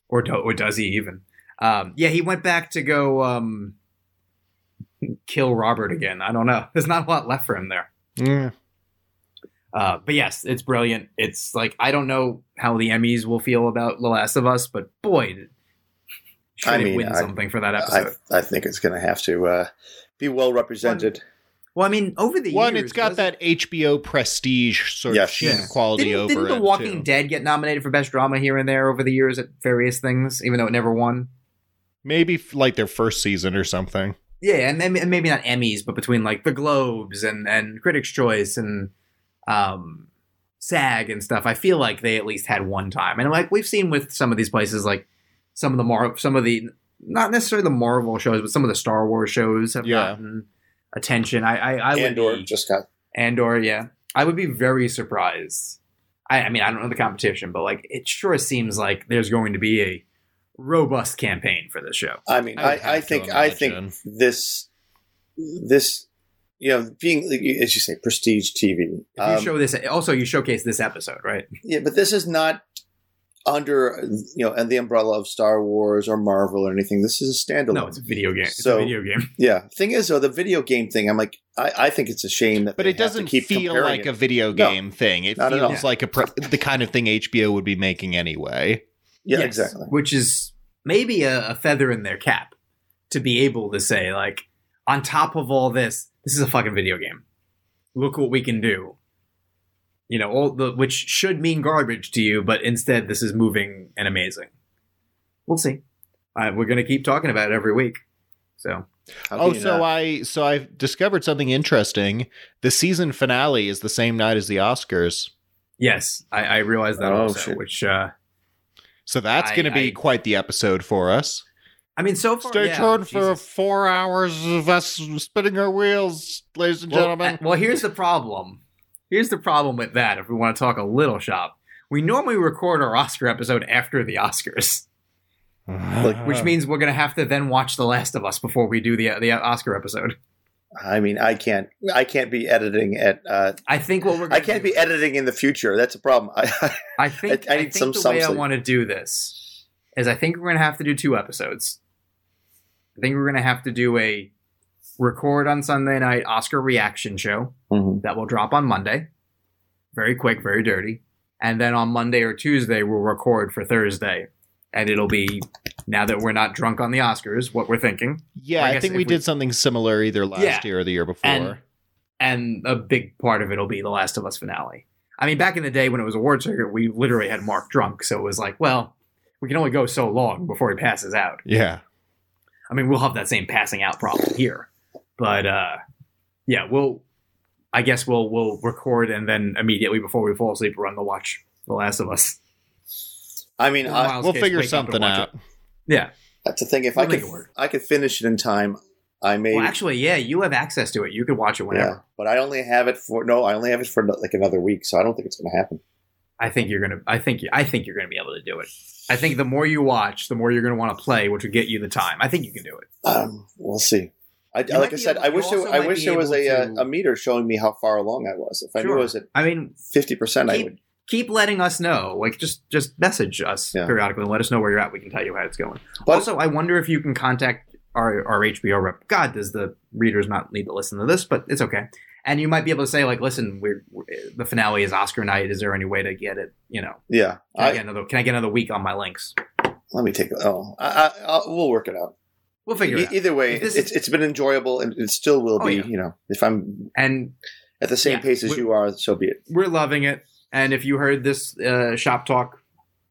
or do, or does he even? Um, yeah, he went back to go um, kill Robert again. I don't know. There's not a lot left for him there. Yeah. Uh, but yes, it's brilliant. It's like I don't know how the Emmys will feel about The Last of Us, but boy, should I it mean, win I- something for that episode. I think it's going to have to uh, be well represented. well, I mean, over the One, years, it's got wasn't- that HBO prestige sort Yes. of sheen Yeah. quality Didn't, over didn't The Walking too. Dead get nominated for best drama here and there over the years at various things, even though it never won? Maybe like their first season or something. Yeah, and, maybe- and maybe not Emmys, but between like the Globes and and Critics' Choice and um, SAG and stuff, I feel like they at least had one time. And like we've seen with some of these places, like some of the Mar- some of the not necessarily the Marvel shows, but some of the Star Wars shows have Yeah. gotten attention. I I, I would Andor be, just got. Andor, yeah, I would be very surprised. I, I mean, I don't know the competition, but like it sure seems like there's going to be a robust campaign for this show. I mean, I I, I, have to think I think this this you know being as you say prestige TV. If you um, show this, also you showcase this episode, right? yeah, but this is not under you know and the umbrella of Star Wars or Marvel or anything. This is a standalone. No, it's a video game. It's So- a video game. yeah. Thing is, though, the video game thing. I'm like, I, I think it's a shame that. But they it have to doesn't keep feel like it. a video No, game thing. It not at all. feels like a pr- the kind of thing HBO would be making anyway. Yeah, Yes, exactly. Which is maybe a, a feather in their cap to be able to say, like, on top of all this, this is a fucking video game. Look what we can do. You know, all the which should mean garbage to you, but instead this is moving and amazing. We'll see. Uh, we're gonna keep talking about it every week. So Oh, so not? I so I've discovered something interesting. The season finale is the same night as the Oscars. yes, I, I realize that Oh, also. shit. Which uh, So that's going to be I- quite the episode for us. I mean, so far, Stay yeah, tuned for Jesus. four hours of us spinning our wheels, ladies and Well, gentlemen. uh, well, here's the problem. Here's the problem with that. If we want to talk a little shop, we normally record our Oscar episode after the Oscars, which means we're gonna have to then watch The Last of Us before we do the the Oscar episode. I mean, I can't. I can't be editing at. Uh, I think what we're I can't do- be editing in the future. That's a problem. I, I think I- I I, need think some- the way I want to do this is I think we're gonna have to do two episodes. I think we're gonna have to do a record on Sunday night Oscar reaction show. Mhm. that will drop on Monday. Very quick, very dirty. And then on Monday or Tuesday, we'll record for Thursday. And it'll be, now that we're not drunk on the Oscars, what we're thinking. yeah, I I, think we, we- did something similar either last Yeah. year or the year before. And, and a big part of it will be The Last of Us finale. I mean, back in the day when it was award circuit, we literally had Mark drunk. So it was like, well, we can only go so long before he passes out. yeah. I mean, we'll have that same passing out problem here. But, uh, yeah, we'll, I guess we'll, we'll record and then immediately before we fall asleep, run the watch The Last of Us. I mean, I, We'll case, figure wake up and something out. it. Yeah. that's the thing. If We'll I could, work. I could finish it in time. I may. Well, actually, yeah, you have access to it. You could watch it yeah, whenever. but I only have it for no. I only have it for like another week, so I don't think it's going to happen. I think you're gonna. I think. I think you're gonna be able to do it. I think the more you watch, the more you're gonna want to play, which will get you the time. I think you can do it. Um, we'll see. I, You like I said, able- I wish there, I wish there was a, to- uh, a meter showing me how far along I was. If I knew. I was at I mean, fifty percent, I would. keep letting us know. Like, just just message us Yeah. periodically and let us know where you're at. We can tell you how it's going. But also, I wonder if you can contact our our HBO rep. God, does the readers not need to listen to this? But it's okay. And you might be able to say, like, listen, we're, we're the finale is Oscar night. Is there any way to get it? You know, yeah, can I, I, get another? Can I get another week on my links? let me take. Oh, I, I, we'll work it out. We'll figure E- it out. either way, it's, is- it's been enjoyable, and it still will Oh, be. yeah. You know, if I'm And at the same Yeah, pace as you are, so be it. we're loving it. And if you heard this uh, shop talk,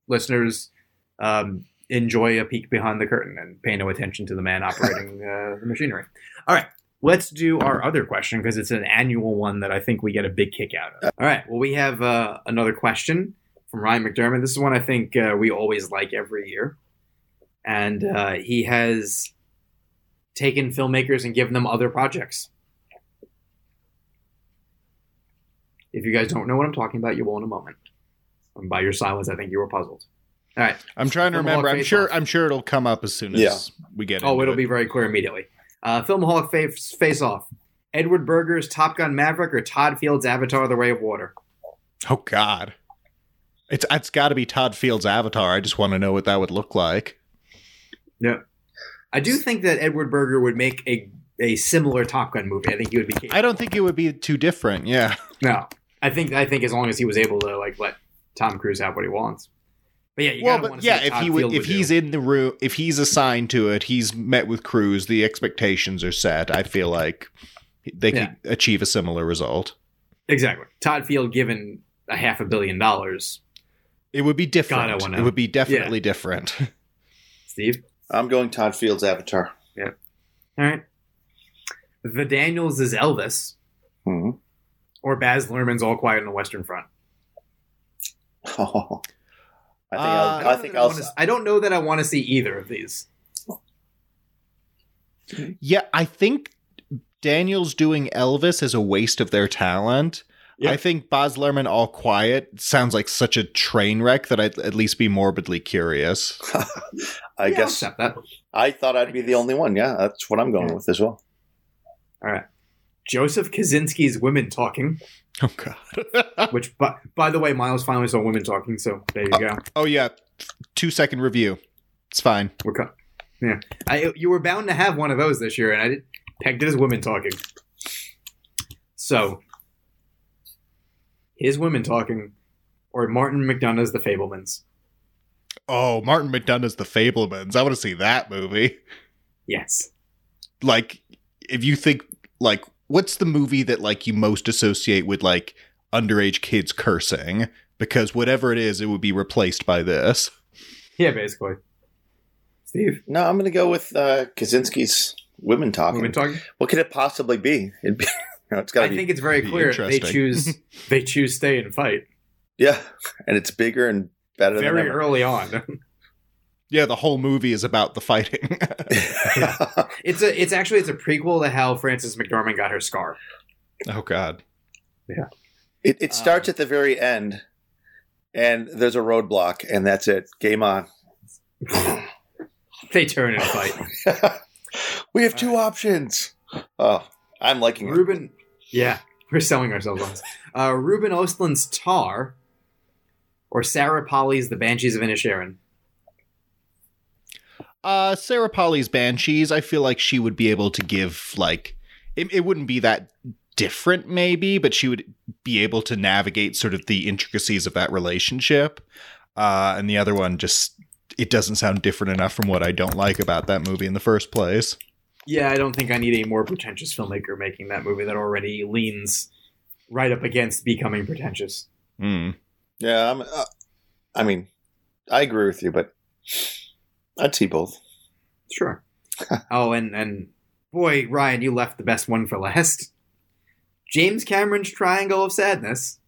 listeners, um, enjoy a peek behind the curtain and pay no attention to the man operating uh, the machinery. All right, let's do our other question because it's an annual one that I think we get a big kick out of. All right, well, we have uh, another question from Ryan McDermott. This is one I think uh, we always like every year. And uh, he has taken filmmakers and given them other projects. If you guys don't know what I'm talking about, you will in a moment. And by your silence, I think you were puzzled. All right. I'm trying to Film remember. I'm sure. Off. I'm sure it'll come up as soon as Yeah. we get. Oh, into it'll it. be very clear immediately. Uh, Filmaholic face, face Off Edward Berger's Top Gun Maverick or Todd Field's Avatar: The Way of Water? Oh God, it's it's got to be Todd Field's Avatar. I just want to know what that would look like. Yeah. I do think that Edward Berger would make a a similar Top Gun movie. I think he would be. I don't think it would be too different. Yeah. No, I think I think as long as he was able to like let Tom Cruise have what he wants. But yeah, you well, gotta but yeah, if he would, if he's do. in the room, if he's assigned to it, he's met with Cruise. The expectations are set. I feel like they Yeah. could achieve a similar result. exactly Todd Field given a half a billion dollars, It would be different. God, it would be definitely different. Steve. I'm going Todd Field's Avatar. Yeah. All right, the Daniels is Elvis Hmm. or Baz Luhrmann's All Quiet on the Western Front. Oh. I think Uh, I'll, I don't think I'll. wanna- I don't know that I want to see either of these. yeah, I think Daniels doing Elvis is a waste of their talent. Yeah. I think Baz Luhrmann All Quiet sounds like such a train wreck that I'd at least be morbidly curious. I Yeah, guess that. I thought I'd be the only one. Yeah, that's what I'm going with as well. All right. Joseph Kosinski's Women Talking, Oh God. which, by, by the way, Miles finally saw Women Talking, so there you go. oh yeah, two second review. It's fine. We're cut. Yeah, I you were bound to have one of those this year, and I did, pegged it as Women Talking. So, his Women Talking, or Martin McDonagh's The Fabelmans. Oh, Martin McDonagh's The Fabelmans. I want to see that movie. Yes. Like, if you think like, what's the movie that like you most associate with like underage kids cursing? Because whatever it is, it would be replaced by this. Yeah, basically. Steve, No, I'm going to go with uh, Kosinski's Women Talking. Women Talking. What could it possibly be? It'd be you know, it's got I be think it's very clear they choose they choose stay and fight yeah, and it's bigger and better very than ever. early on. Yeah, the whole movie is about the fighting. it's a it's actually it's a prequel to how Frances McDormand got her scar. oh God. Yeah. It, it starts Um, at the very end, and there's a roadblock, and that's it. Game on. They turn and fight. we have two options. Oh, I'm liking it. Yeah, we're selling ourselves on. Uh, Ruben Östlund's Tar, or Sarah Polley's The Banshees of Inisherin. Uh, Sarah Polley's Banshees, I feel like she would be able to give, like, it, it wouldn't be that different, maybe, but she would be able to navigate sort of the intricacies of that relationship. Uh, and the other one just, it doesn't sound different enough from what I don't like about that movie in the first place. Yeah, I don't think I need a more pretentious filmmaker making that movie that already leans right up against becoming pretentious. Hmm. Yeah, I'm, uh, I mean, I agree with you, but I'd see both. Sure. oh, and and boy, Ryan, you left the best one for last. James Cameron's Triangle of Sadness,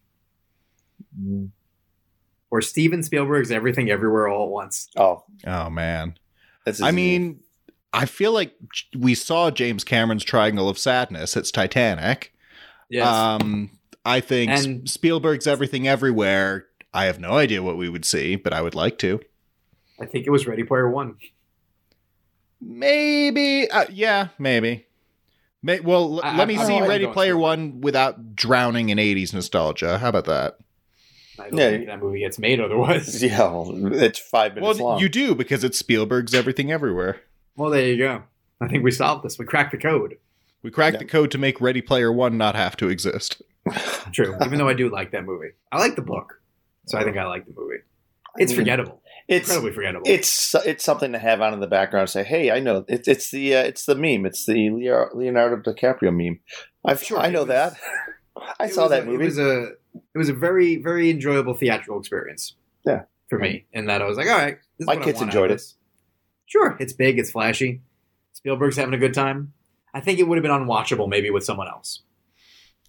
or Steven Spielberg's Everything Everywhere All at Once. Oh, Oh, man. that's. I easy. mean, I feel like we saw James Cameron's Triangle of Sadness. It's Titanic. Yes. Um, I think And- Spielberg's Everything Everywhere. I have no idea what we would see, but I would like to. I think it was Ready Player One. Maybe, uh, yeah, maybe. May, well, l- I- let me I- see I'm Ready Player for. One without drowning in '80s nostalgia. How about that? I don't Yeah. think that movie gets made otherwise. yeah, well, it's five minutes Well, long. you do because it's Spielberg's Everything Everywhere. Well, there you go. I think we solved this. We cracked the code. We cracked Yeah. the code to make Ready Player One not have to exist. True. Even though I do like that movie, I like the book, so I think I like the movie. It's I mean, forgettable. It's Incredibly forgettable. it's it's something to have on in the background. Say, hey, I know it's it's the uh, it's the meme. It's the Leonardo DiCaprio meme. I've Sure, I know was- that. I saw that a- movie. It was a it was a very very enjoyable theatrical experience. Yeah. for me, and that I was like, all right, this is My what I kids want enjoyed of it. this. Sure, it's big, it's flashy. Spielberg's having a good time. I think it would have been unwatchable maybe with someone else.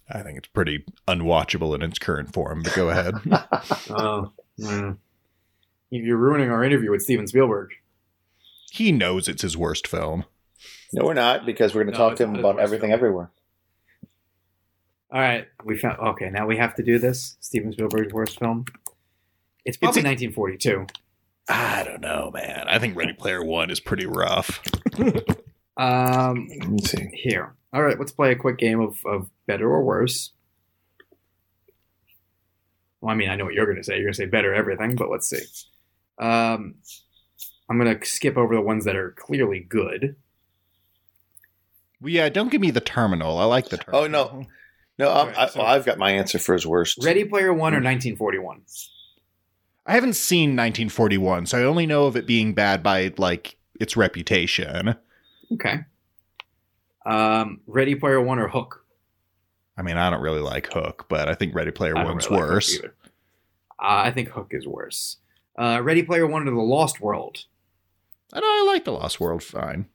I think it's pretty unwatchable in its current form. But go ahead. Oh, mm. you're ruining our interview with Steven Spielberg. he knows it's his worst film. no, we're not because we're going to No, talk to him about everything film. everywhere. All right, we found. Okay, now we have to do this. Steven Spielberg's worst film. It's probably a- 1942. I don't know, man. I think Ready Player One is pretty rough. Um, Let me see. here All right, let's play a quick game of, of better or worse. Well, I mean, I know what you're going to say. You're going to say better everything, but let's see. Um, I'm going to skip over the ones that are clearly good. Well, yeah, don't give me the terminal. I like the terminal. Oh, no. No, I'm, Alright, I, so- well, I've got my answer for his worst. Ready Player One or 1941? I haven't seen 1941, so I only know of it being bad by like its reputation. Okay. Um, Ready Player One or Hook? I mean, I don't really like Hook, but I think Ready Player One's really worse. either. Uh, I think Hook is worse. Uh, Ready Player One or The Lost World? I know I like The Lost World fine.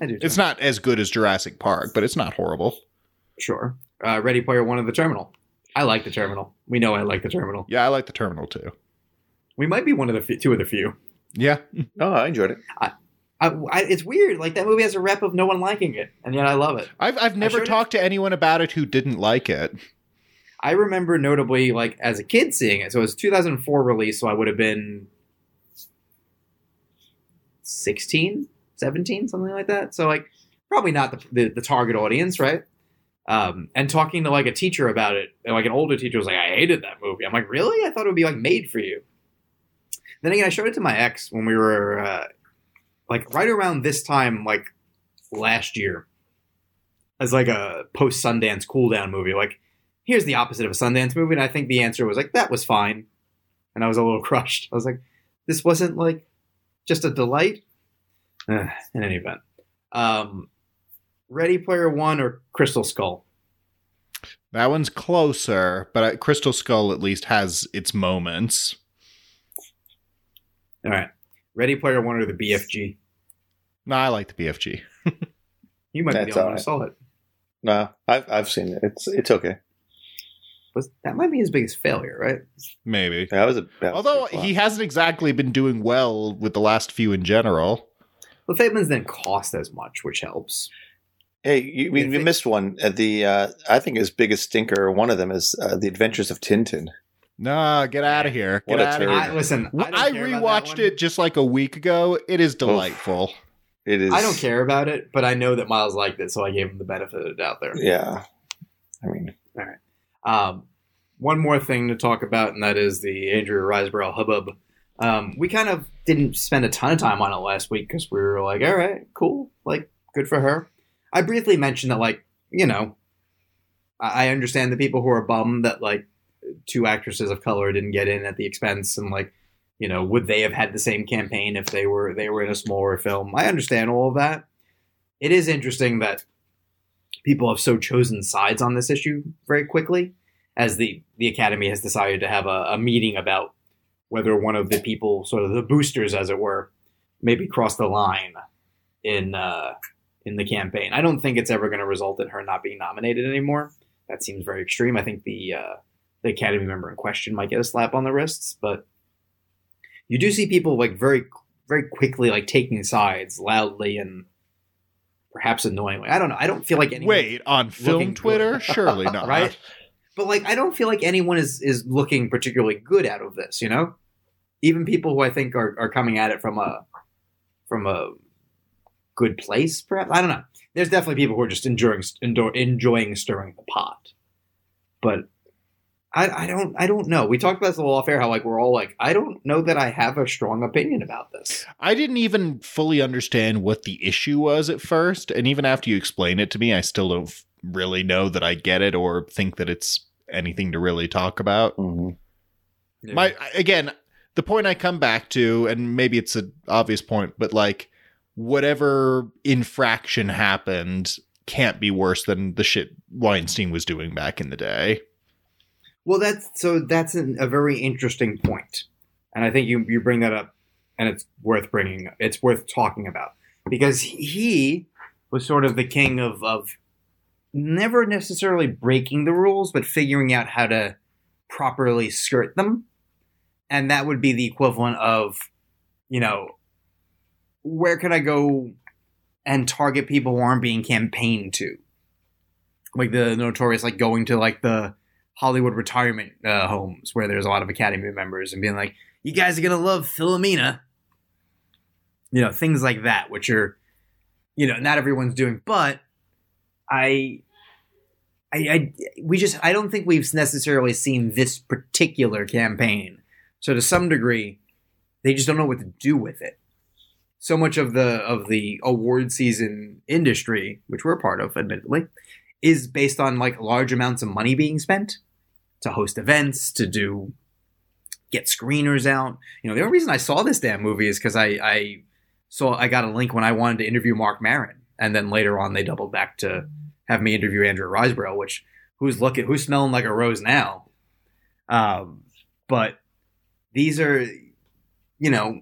I do. Too. It's not as good as Jurassic Park, but it's not horrible. sure. Uh, Ready Player One or The Terminal? I like The Terminal. We know I like The Terminal. Yeah, I like the Terminal too. We might be one of the few, two of the few. Yeah, Oh, I enjoyed it. I, I, it's weird. Like that movie has a rep of no one liking it, and yet I love it. I've I've never talked to anyone about it who didn't like it. I remember notably, like as a kid, seeing it. So it was 2004 release, so I would have been 16, 17, something like that. So like probably not the the, the target audience, right? Um, and talking to like a teacher about it, and like an older teacher was like, "I hated that movie." I'm like, "Really? I thought it would be like made for you." Then again, I showed it to my ex when we were uh, like right around this time, like last year, as like a post Sundance cool down movie. Like, here's the opposite of a Sundance movie, and I think the answer was like that was fine, and I was a little crushed. I was like, this wasn't like just a delight. Ugh, in any event, um, Ready Player One or Crystal Skull. That one's closer, but uh, Crystal Skull at least has its moments. All right, Ready Player One or the BFG. No, I like the BFG. You might be That's the only one who saw it. No, I've I've seen it. It's it's okay. Was that might be his biggest failure, right? Maybe. That was a. That was Although a he hasn't exactly been doing well with the last few in general. The Fabelmans didn't cost as much, which helps. Hey, you, we, we missed one. Uh, the uh, I think his biggest stinker, one of them, is uh, the Adventures of Tintin. Nah, get out of here. What Get a out of here. I, listen, I, don't I care about that rewatched it just like a week ago. It is delightful. It is. I don't care about it, but I know that Miles liked it, so I gave him the benefit of the doubt there. Yeah, I mean, all right. Um, one more thing to talk about, and that is the Andrea Riseborough hubbub. Um, we kind of didn't spend a ton of time on it last week because we were like, all right, cool, like, good for her. I briefly mentioned that, like, you know, I I understand the people who are bummed that, like, two actresses of color didn't get in at the expense and, like, you know, would they have had the same campaign if they were they were in a smaller film? I understand all of that. It is interesting that people have so chosen sides on this issue very quickly as the the academy has decided to have a, a meeting about whether one of the people sort of the boosters as it were maybe cross the line in uh in the campaign i don't think it's ever going to result in her not being nominated anymore that seems very extreme i think the uh the academy member in question might get a slap on the wrists but you do see people like very very quickly like taking sides loudly and perhaps annoyingly i don't know i don't feel like anyone Wait, on film Twitter? good. Surely not. right? But like, I don't feel like anyone is is looking particularly good out of this. You know, even people who I think are are coming at it from a from a good place. Perhaps I don't know. There's definitely people who are just enjoying enjoy, enjoying stirring the pot. But I, I don't I don't know. We talked about this a little off air. How like we're all like I don't know that I have a strong opinion about this. I didn't even fully understand what the issue was at first, and even after you explain it to me, I still don't really know that I get it or think that it's anything to really talk about. mhm. My again, the point I come back to, and maybe it's an obvious point, but like whatever infraction happened can't be worse than the shit Weinstein was doing back in the day. Well, that's so that's an, a very interesting point, and I think you you bring that up, and it's worth bringing. It's worth talking about. Because he was sort of the king of of never necessarily breaking the rules, but figuring out how to properly skirt them, and that would be the equivalent of, you know, where can I go and target people who aren't being campaigned to, like the notorious like going to like the Hollywood retirement uh, homes where there's a lot of Academy members and being like, "You guys are gonna love Philomena," you know, things like that, which are, you know, not everyone's doing. But I, I, I, we just, I don't think we've necessarily seen this particular campaign. So to some degree, they just don't know what to do with it. So much of the of the award season industry, which we're part of, admittedly, is based on like large amounts of money being spent to host events, to do get screeners out. You know, the only reason I saw this damn movie is because I, I saw I got a link when I wanted to interview Marc Maron, and then later on they doubled back to have me interview Andrea Riseborough, which who's looking who's smelling like a rose now. Um, but these are, you know,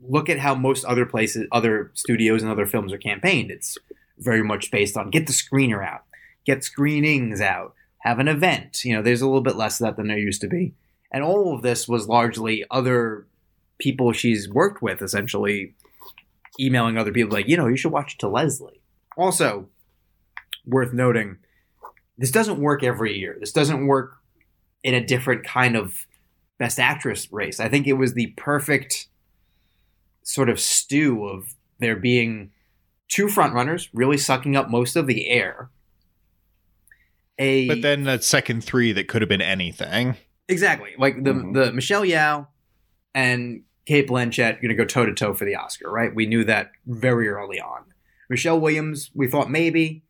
look at how most other places, other studios, and other films are campaigned. It's very much based on get the screener out, get screenings out, have an event. You know, there's a little bit less of that than there used to be. And all of this was largely other people she's worked with, essentially emailing other people like, you know, you should watch it to Leslie. Also, worth noting, this doesn't work every year. This doesn't work in a different kind of best actress race. I think it was the perfect sort of stew of there being two frontrunners really sucking up most of the air. A But then that second three that could have been anything. exactly like the Mhm. the Michelle Yeoh and Cate Blanchett going to go toe to toe for the Oscar, right? We knew that very early on. Michelle Williams, we thought maybe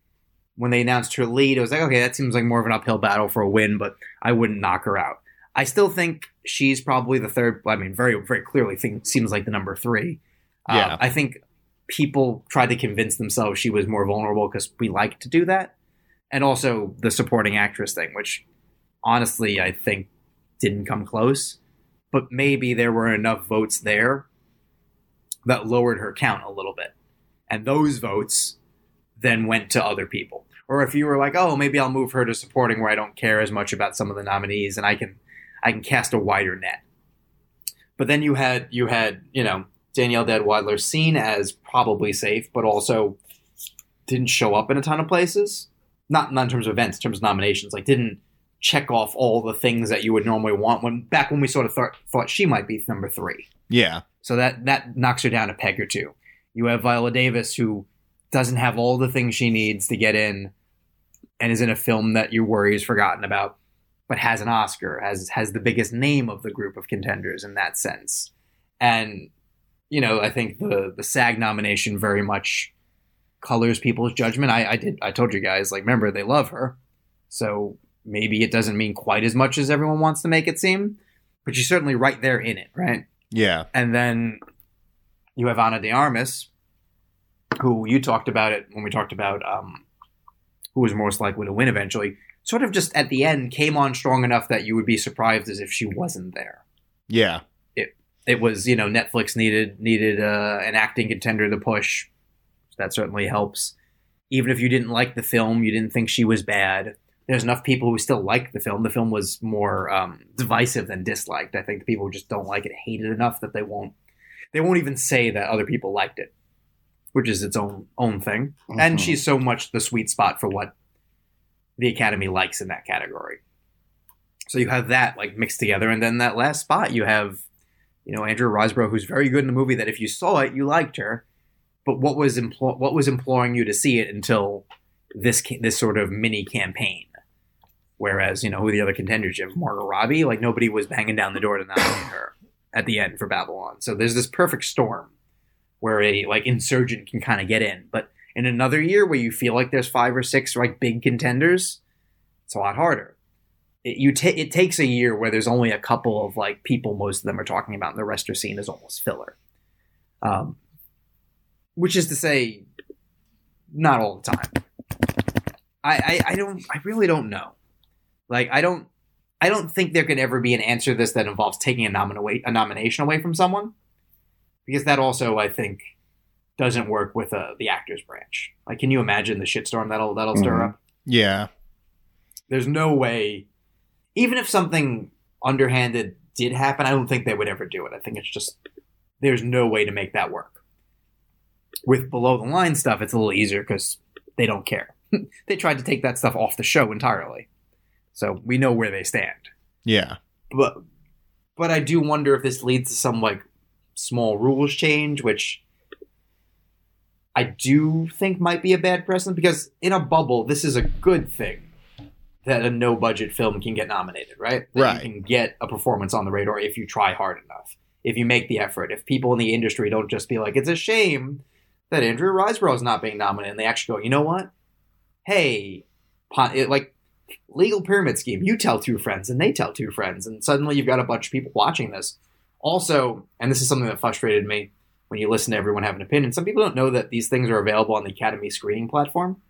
when they announced her lead, it was like, okay, that seems like more of an uphill battle for a win, but I wouldn't knock her out. I still think she's probably the third. I mean, very, very clearly, think, seems like the number three. Uh, Yeah. I think people tried to convince themselves she was more vulnerable because we like to do that, and also the supporting actress thing, which honestly I think didn't come close. But maybe there were enough votes there that lowered her count a little bit, and those votes then went to other people. Or if you were like, oh, maybe I'll move her to supporting where I don't care as much about some of the nominees, and I can I can cast a wider net. But then you had you had you know Danielle Deadwyler seen as probably safe, but also didn't show up in a ton of places. Not not in terms of events, in terms of nominations. Like didn't check off all the things that you would normally want when back when we sort of thought thought she might be number three. Yeah. So that that knocks her down a peg or two. You have Viola Davis who doesn't have all the things she needs to get in and is in a film that you worry is forgotten about, but has an Oscar, has has the biggest name of the group of contenders in that sense. And you know, I think the the SAG nomination very much colors people's judgment. I, I did I told you guys, like remember they love her. So maybe it doesn't mean quite as much as everyone wants to make it seem. But she's certainly right there in it, right? Yeah. And then you have Ana de Armas, who you talked about it when we talked about um, who was most likely to win eventually. Sort of just at the end came on strong enough that you would be surprised as if she wasn't there. Yeah. It it was you know Netflix needed needed uh, an acting contender to push. That certainly helps. Even if you didn't like the film, you didn't think she was bad. There's enough people who still like the film. The film was more um, divisive than disliked. I think the people who just don't like it hate it enough that they won't they won't even say that other people liked it, which is its own own thing. And Mhm. she's so much the sweet spot for what the Academy likes in that category. So you have that like mixed together, and then that last spot you have, you know, Andrea Riseborough, who's very good in the movie. That if you saw it, you liked her, but what was impl- what was imploring you to see it until this ca- this sort of mini campaign. Whereas you know who the other contenders you have Margot Robbie, like nobody was banging down the door to nominate her at the end for Babylon. So there's this perfect storm where a like insurgent can kind of get in, but in another year where you feel like there's five or six like big contenders, it's a lot harder. It, you ta- it takes a year where there's only a couple of like people most of them are talking about, and the rest are seen as almost filler. Um, which is to say, not all the time. I, I I don't I really don't know. Like I don't I don't think there could ever be an answer to this that involves taking a, nomin- away, a nomination away from someone, because that also I think doesn't work with uh, the actors branch. Like, can you imagine the shitstorm that'll that'll stir Mhm. up? Yeah. There's no way, even if something underhanded did happen, I don't think they would ever do it. I think it's just there's no way to make that work. With below the line stuff, it's a little easier because they don't care. they tried to take that stuff off the show entirely, so we know where they stand. Yeah. But but I do wonder if this leads to some like small rules change, which I do think might be a bad precedent because in a bubble, this is a good thing that a no budget film can get nominated, right? That Right. You can get a performance on the radar if you try hard enough, if you make the effort, if people in the industry don't just be like, it's a shame that Andrea Riseborough is not being nominated, and they actually go, you know what? Hey, it, like legal pyramid scheme, you tell two friends and they tell two friends, and suddenly you've got a bunch of people watching this. Also, and this is something that frustrated me when you listen to everyone have an opinion. Some people don't know that these things are available on the Academy screening platform.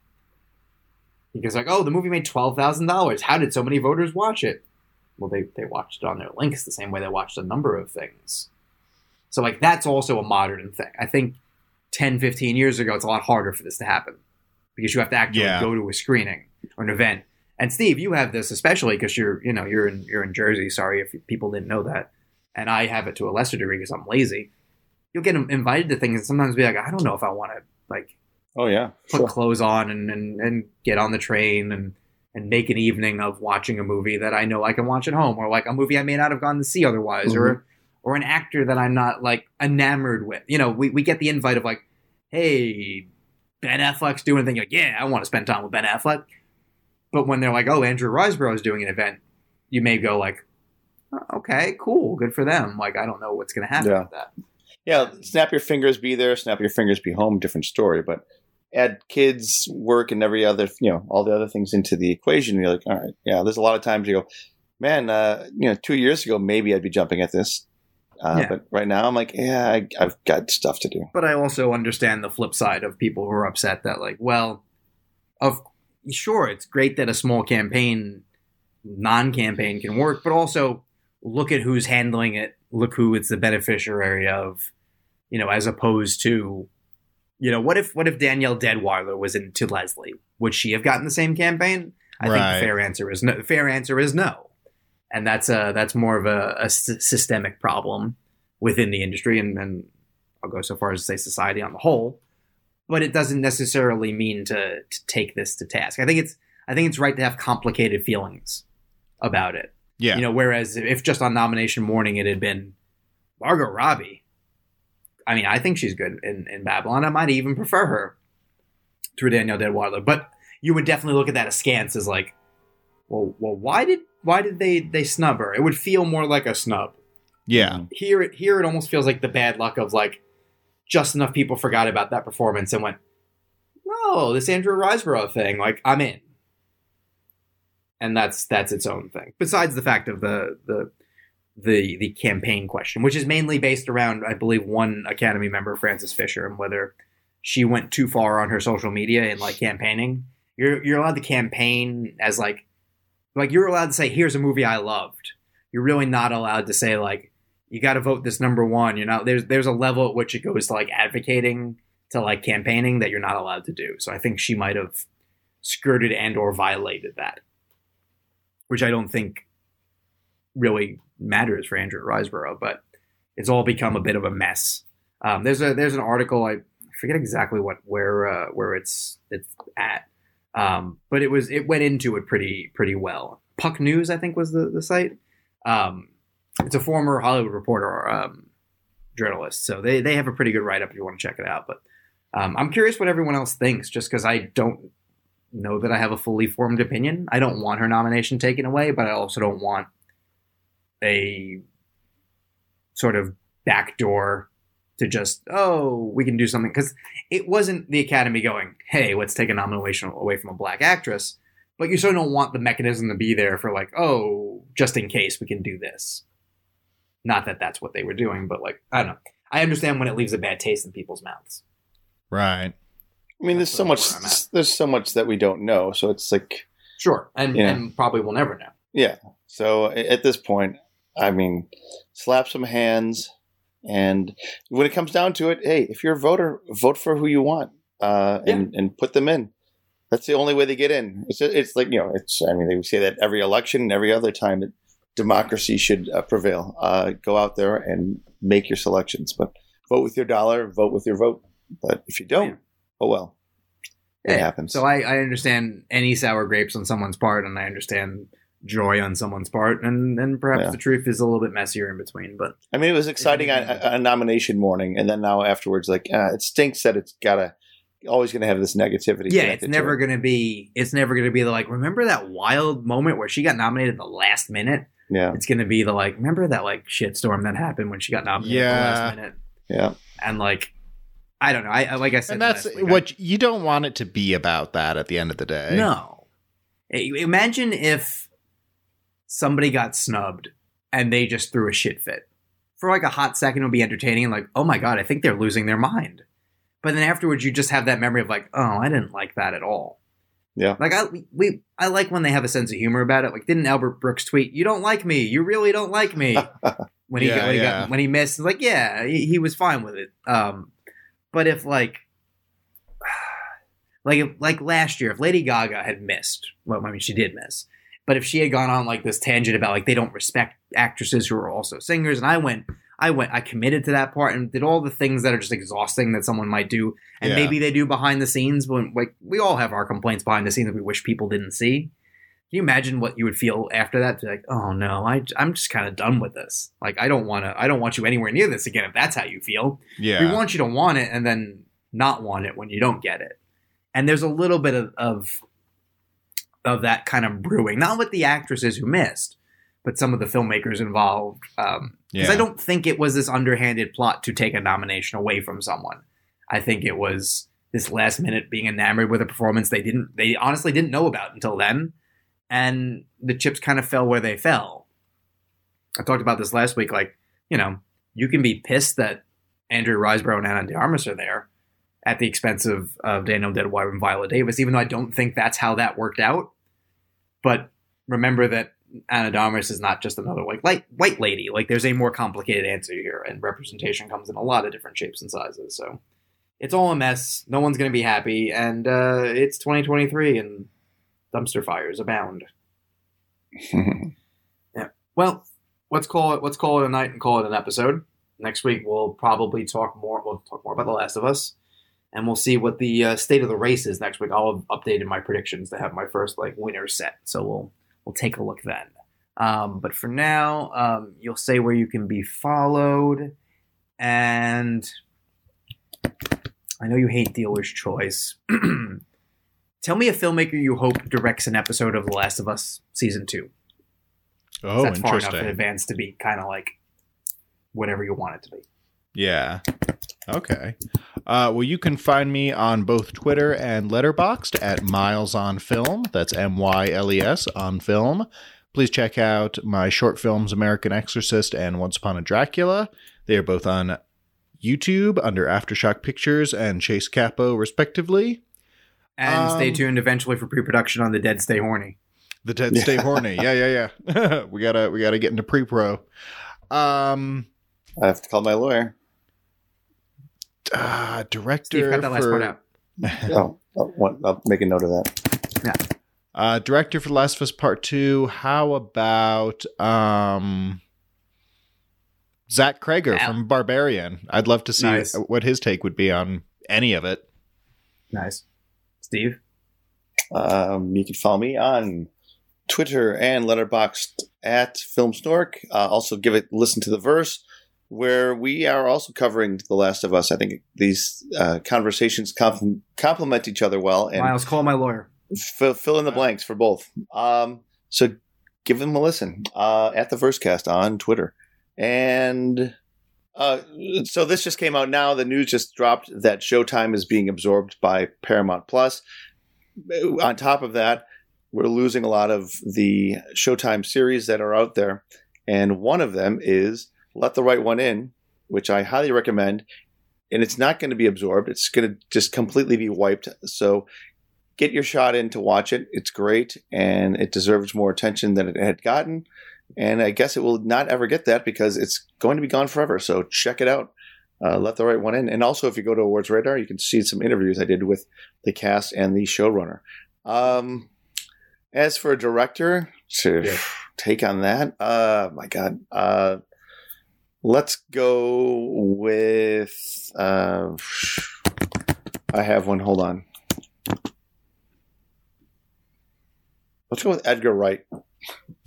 Because like, oh, the movie made twelve thousand dollars. How did so many voters watch it? Well, they they watched it on their links the same way they watched a number of things. So like that's also a modern thing. I think 10, 15 years ago, it's a lot harder for this to happen because you have to actually Yeah. go to a screening or an event. And Steve, you have this especially because you're you know you're in you're in Jersey. Sorry if people didn't know that, and I have it to a lesser degree because I'm lazy. You'll get invited to things and sometimes be like, I don't know if I want to like Oh yeah, put sure. clothes on and, and, and get on the train and, and make an evening of watching a movie that I know I can watch at home or like a movie I may not have gone to see otherwise or mm-hmm. Or an actor that I'm not like enamored with. You know, we, we get the invite of like, hey, Ben Affleck's doing a thing. You're like, yeah, I want to spend time with Ben Affleck. But when they're like, oh, Andrea Riseborough is doing an event, you may go like, "Oh, okay, cool, good for them. Like, I don't know what's going to happen Yeah. with that. yeah. Snap your fingers, be there. Snap your fingers, be home. Different story, but add kids, work, and every other, you know, all the other things into the equation. You're like, all right, yeah. There's a lot of times you go, man, uh, you know, two years ago maybe I'd be jumping at this, uh, Yeah. but right now I'm like, yeah, I, I've got stuff to do. but I also understand the flip side of people who are upset that like, well, of sure it's great that a small campaign, non-campaign can work, but also look at who's handling it. Look who it's the beneficiary of, you know, as opposed to, you know, what if what if Danielle Deadwyler was into Leslie? Would she have gotten the same campaign? I think the fair answer is no. The fair answer is no, and that's a that's more of a, a systemic problem within the industry, and, and I'll go so far as to say society on the whole. But it doesn't necessarily mean to, to take this to task. I think it's I think it's right to have complicated feelings about it. Yeah. You know, whereas if just on nomination morning it had been Margot Robbie, I mean, I think she's good in, in Babylon. I might even prefer her to Danielle Deadwyler. But you would definitely look at that askance as like, well, well, why did why did they they snub her? It would feel more like a snub. yeah. Here, it here it almost feels like the bad luck of like just enough people forgot about that performance and went, no, this Andrea Riseborough thing, like I'm in, and that's that's its own thing. Besides the fact of the the the the campaign question, which is mainly based around, I believe, one Academy member, Frances Fisher, and whether she went too far on her social media in like campaigning. You're you're allowed to campaign as like like you're allowed to say, "Here's a movie I loved." You're really not allowed to say like you got to vote this number one. You know, there's there's a level at which it goes to like advocating to like campaigning that you're not allowed to do. So I think she might have skirted and or violated that, which I don't think really matters for Andrea Riseborough, but it's all become a bit of a mess. Um, there's a there's an article I forget exactly what where uh, where it's it's at, um, but it was it went into it pretty pretty well. Puck News I think was the the site. Um, it's a former Hollywood Reporter um, journalist, so they they have a pretty good write up if you want to check it out. But um, I'm curious what everyone else thinks, just because I don't know that I have a fully formed opinion. I don't want her nomination taken away, but I also don't want a sort of backdoor to just oh we can do something because it wasn't the Academy going hey let's take a nomination away from a black actress, but you sort of don't want the mechanism to be there for like oh just in case we can do this. Not that that's what they were doing, but like I don't know. I understand when it leaves a bad taste in people's mouths. Right. I mean, there's so much. There's so much that we don't know. So it's like, Sure, and Yeah. and probably we'll never know. yeah. So at this point, I mean, slap some hands, and when it comes down to it, hey, if you're a voter, vote for who you want, uh, and and put them in. That's the only way they get in. It's it's like you know, it's. I mean, they say that every election and every other time that democracy should uh, prevail. Uh, go out there and make your selections, but vote with your dollar, vote with your vote. But if you don't, Yeah. oh well. It Yeah, happens. So I, I understand any sour grapes on someone's part, and I understand joy on someone's part, and and perhaps Yeah. the truth is a little bit messier in between. But I mean, it was exciting on, anything- on nomination morning, and then now afterwards, like uh, it stinks that it's got to always going to have this negativity. Yeah, connected it's to never it. going to be. It's never going to be the like. Remember that wild moment where she got nominated the last minute? Yeah, It's going to be the like. Remember that like shitstorm that happened when she got nominated at the Yeah. last minute? yeah. And like, I don't know. I I- like I said, and that's last week, I- what you don't want it to be about that at the end of the day. No. Imagine if somebody got snubbed and they just threw a shit fit. For like a hot second, it would be entertaining and like, oh my God, I think they're losing their mind. But then afterwards, you just have that memory of like, oh, I didn't like that at all. Yeah. Like I we I like when they have a sense of humor about it. Like didn't Albert Brooks tweet, "You don't like me. You really don't like me." when he Yeah, when he yeah. got when he missed, like yeah, he, he was fine with it. Um, but if like like like last year, if Lady Gaga had missed, well, I mean she did miss, but if she had gone on like this tangent about like they don't respect actresses who are also singers, and I went. I went, I committed to that part and did all the things that are just exhausting that someone might do. And Yeah. maybe they do behind the scenes when, like, we all have our complaints behind the scenes that we wish people didn't see. Can you imagine what you would feel after that? To like, oh no, I, I'm just kind of done with this. Like, I don't want to, I don't want you anywhere near this again. If that's how you feel, Yeah. we want you to want it and then not want it when you don't get it. And there's a little bit of of, of that kind of brewing, not with the actresses who missed, but some of the filmmakers involved. Um, because I don't think it was this underhanded plot to take a nomination away from someone. I think it was this last minute being enamored with a performance they didn't, they honestly didn't know about until then, and the chips kind of fell where they fell. I talked about this last week. Like, you know, you can be pissed that Andrea Riseborough and Ana de Armas are there at the expense of, of Danielle Deadwyler and Viola Davis, even though I don't think that's how that worked out. But remember that Ana de is not just another like light, white lady. Like there's a more complicated answer here, and representation comes in a lot of different shapes and sizes. So it's all a mess. No one's going to be happy, and uh, it's 2023, and dumpster fires abound. Yeah. Well, let's call it let's call it a night and call it an episode. Next week we'll probably talk more. We'll talk more about The Last of Us, and we'll see what the uh, state of the race is next week. I'll have updated my predictions to have my first like winner set, so we'll we'll take a look then. Um, but for now, um, you'll say where you can be followed, and I know you hate dealer's choice. Tell me a filmmaker you hope directs an episode of The Last of Us season two Oh, that's far enough in advance to be kind of like whatever you want it to be. Yeah. Okay. Uh, well, you can find me on both Twitter and Letterboxd at Miles on Film. That's M Y L E S on film. Please check out my short films, American Exorcist and Once Upon a Dracula. They are both on YouTube under Aftershock Pictures and Chase Capo, respectively. And stay Um, tuned eventually for pre-production on The Dead Stay Horny. The Dead Stay Horny. Yeah, yeah, yeah. we gotta we gotta get into pre-pro. Um, I have to call my lawyer. Uh, director Steve, cut that last for- part out. Oh, I'll, I'll make a note of that. Yeah. Uh, director for The Last of Us Part Two. How about um, Zach Cregger Al- from Barbarian? I'd love to see Nice. what his take would be on any of it. Nice. Steve? Um, you can follow me on Twitter and Letterboxd at FilmSnork. Uh, also, give it listen to the verse, where we are also covering The Last of Us. I think these uh, conversations compl- complement each other well, and Miles, call my lawyer. fill, fill in the blanks for both. Um, so give them a listen uh, at the Versecast on Twitter. And uh, so this just came out now. The news just dropped that Showtime is being absorbed by Paramount Plus. On top of that, we're losing a lot of the Showtime series that are out there. And one of them is Let the Right One In, which I highly recommend. And it's not going to be absorbed, it's going to just completely be wiped. So get your shot in to watch it. It's great and it deserves more attention than it had gotten. And I guess it will not ever get that because it's going to be gone forever. So check it out. Uh, let the right one in. And also, if you go to Awards Radar, you can see some interviews I did with the cast and the showrunner. Um, as for a director to Yeah. take on that, uh, my God, uh, let's go with. Uh, I have one. Hold on. Let's go with Edgar Wright.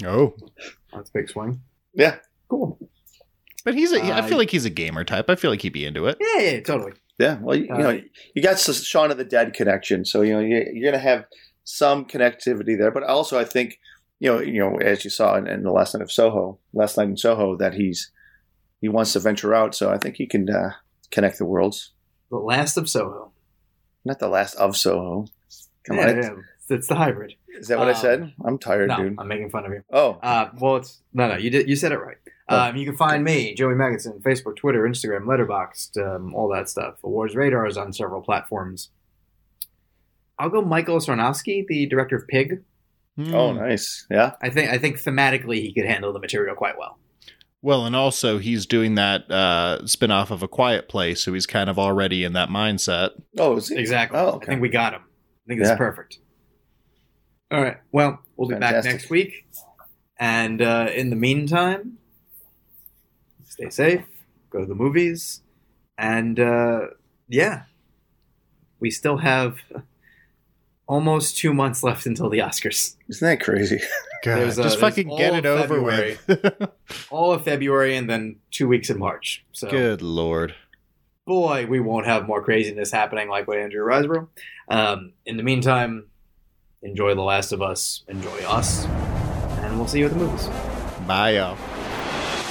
Oh, That's a big swing. Yeah, Cool. but he's a. I Uh, feel like he's a gamer type. I feel like he'd be into it. Yeah, yeah, totally. Yeah, well, you, you Uh, know, you got S- Shaun of the Dead connection, so you know you, you're going to have some connectivity there. But also, I think you know, you know, as you saw in, in the last night of Soho, last night in Soho, that he's he wants to venture out. So I think he can uh, connect the worlds. The Last of Soho. Not the last of Soho. Come yeah, on, yeah, it's the hybrid. is that what I Um, said? I'm tired, No, dude. I'm making fun of you. Oh, Uh, well, it's no, no. You did. You said it right. Oh. Um, you can find me, Joey Magidson, Facebook, Twitter, Instagram, Letterboxd, um, all that stuff. Awards Radar is on several platforms. I'll go Michael Sarnoski, the director of Pig. oh, Hmm. nice. Yeah, I think I think thematically he could handle the material quite well. Well, and also he's doing that uh, spin-off of A Quiet Place, so he's kind of already in that mindset. Oh, is he? Exactly. Oh, I think we got him. I think this Yeah. is perfect. All right. Well, we'll be back next week. And uh, in the meantime, stay safe, go to the movies, and uh, yeah, we still have almost two months left until the Oscars. Isn't that crazy? God, There's, uh, just fucking get all it of over with. All of February and then two weeks in March. So, Good lord. boy, we won't have more craziness happening like with Andrea Riseborough. Um, in the meantime, enjoy The Last of Us, enjoy us, and we'll see you at the movies. Bye, y'all.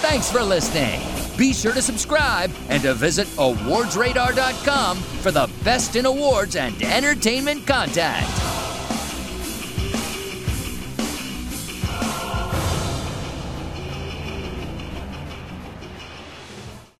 Thanks for listening. Be sure to subscribe and to visit awardsradar.com for the best in awards and entertainment content.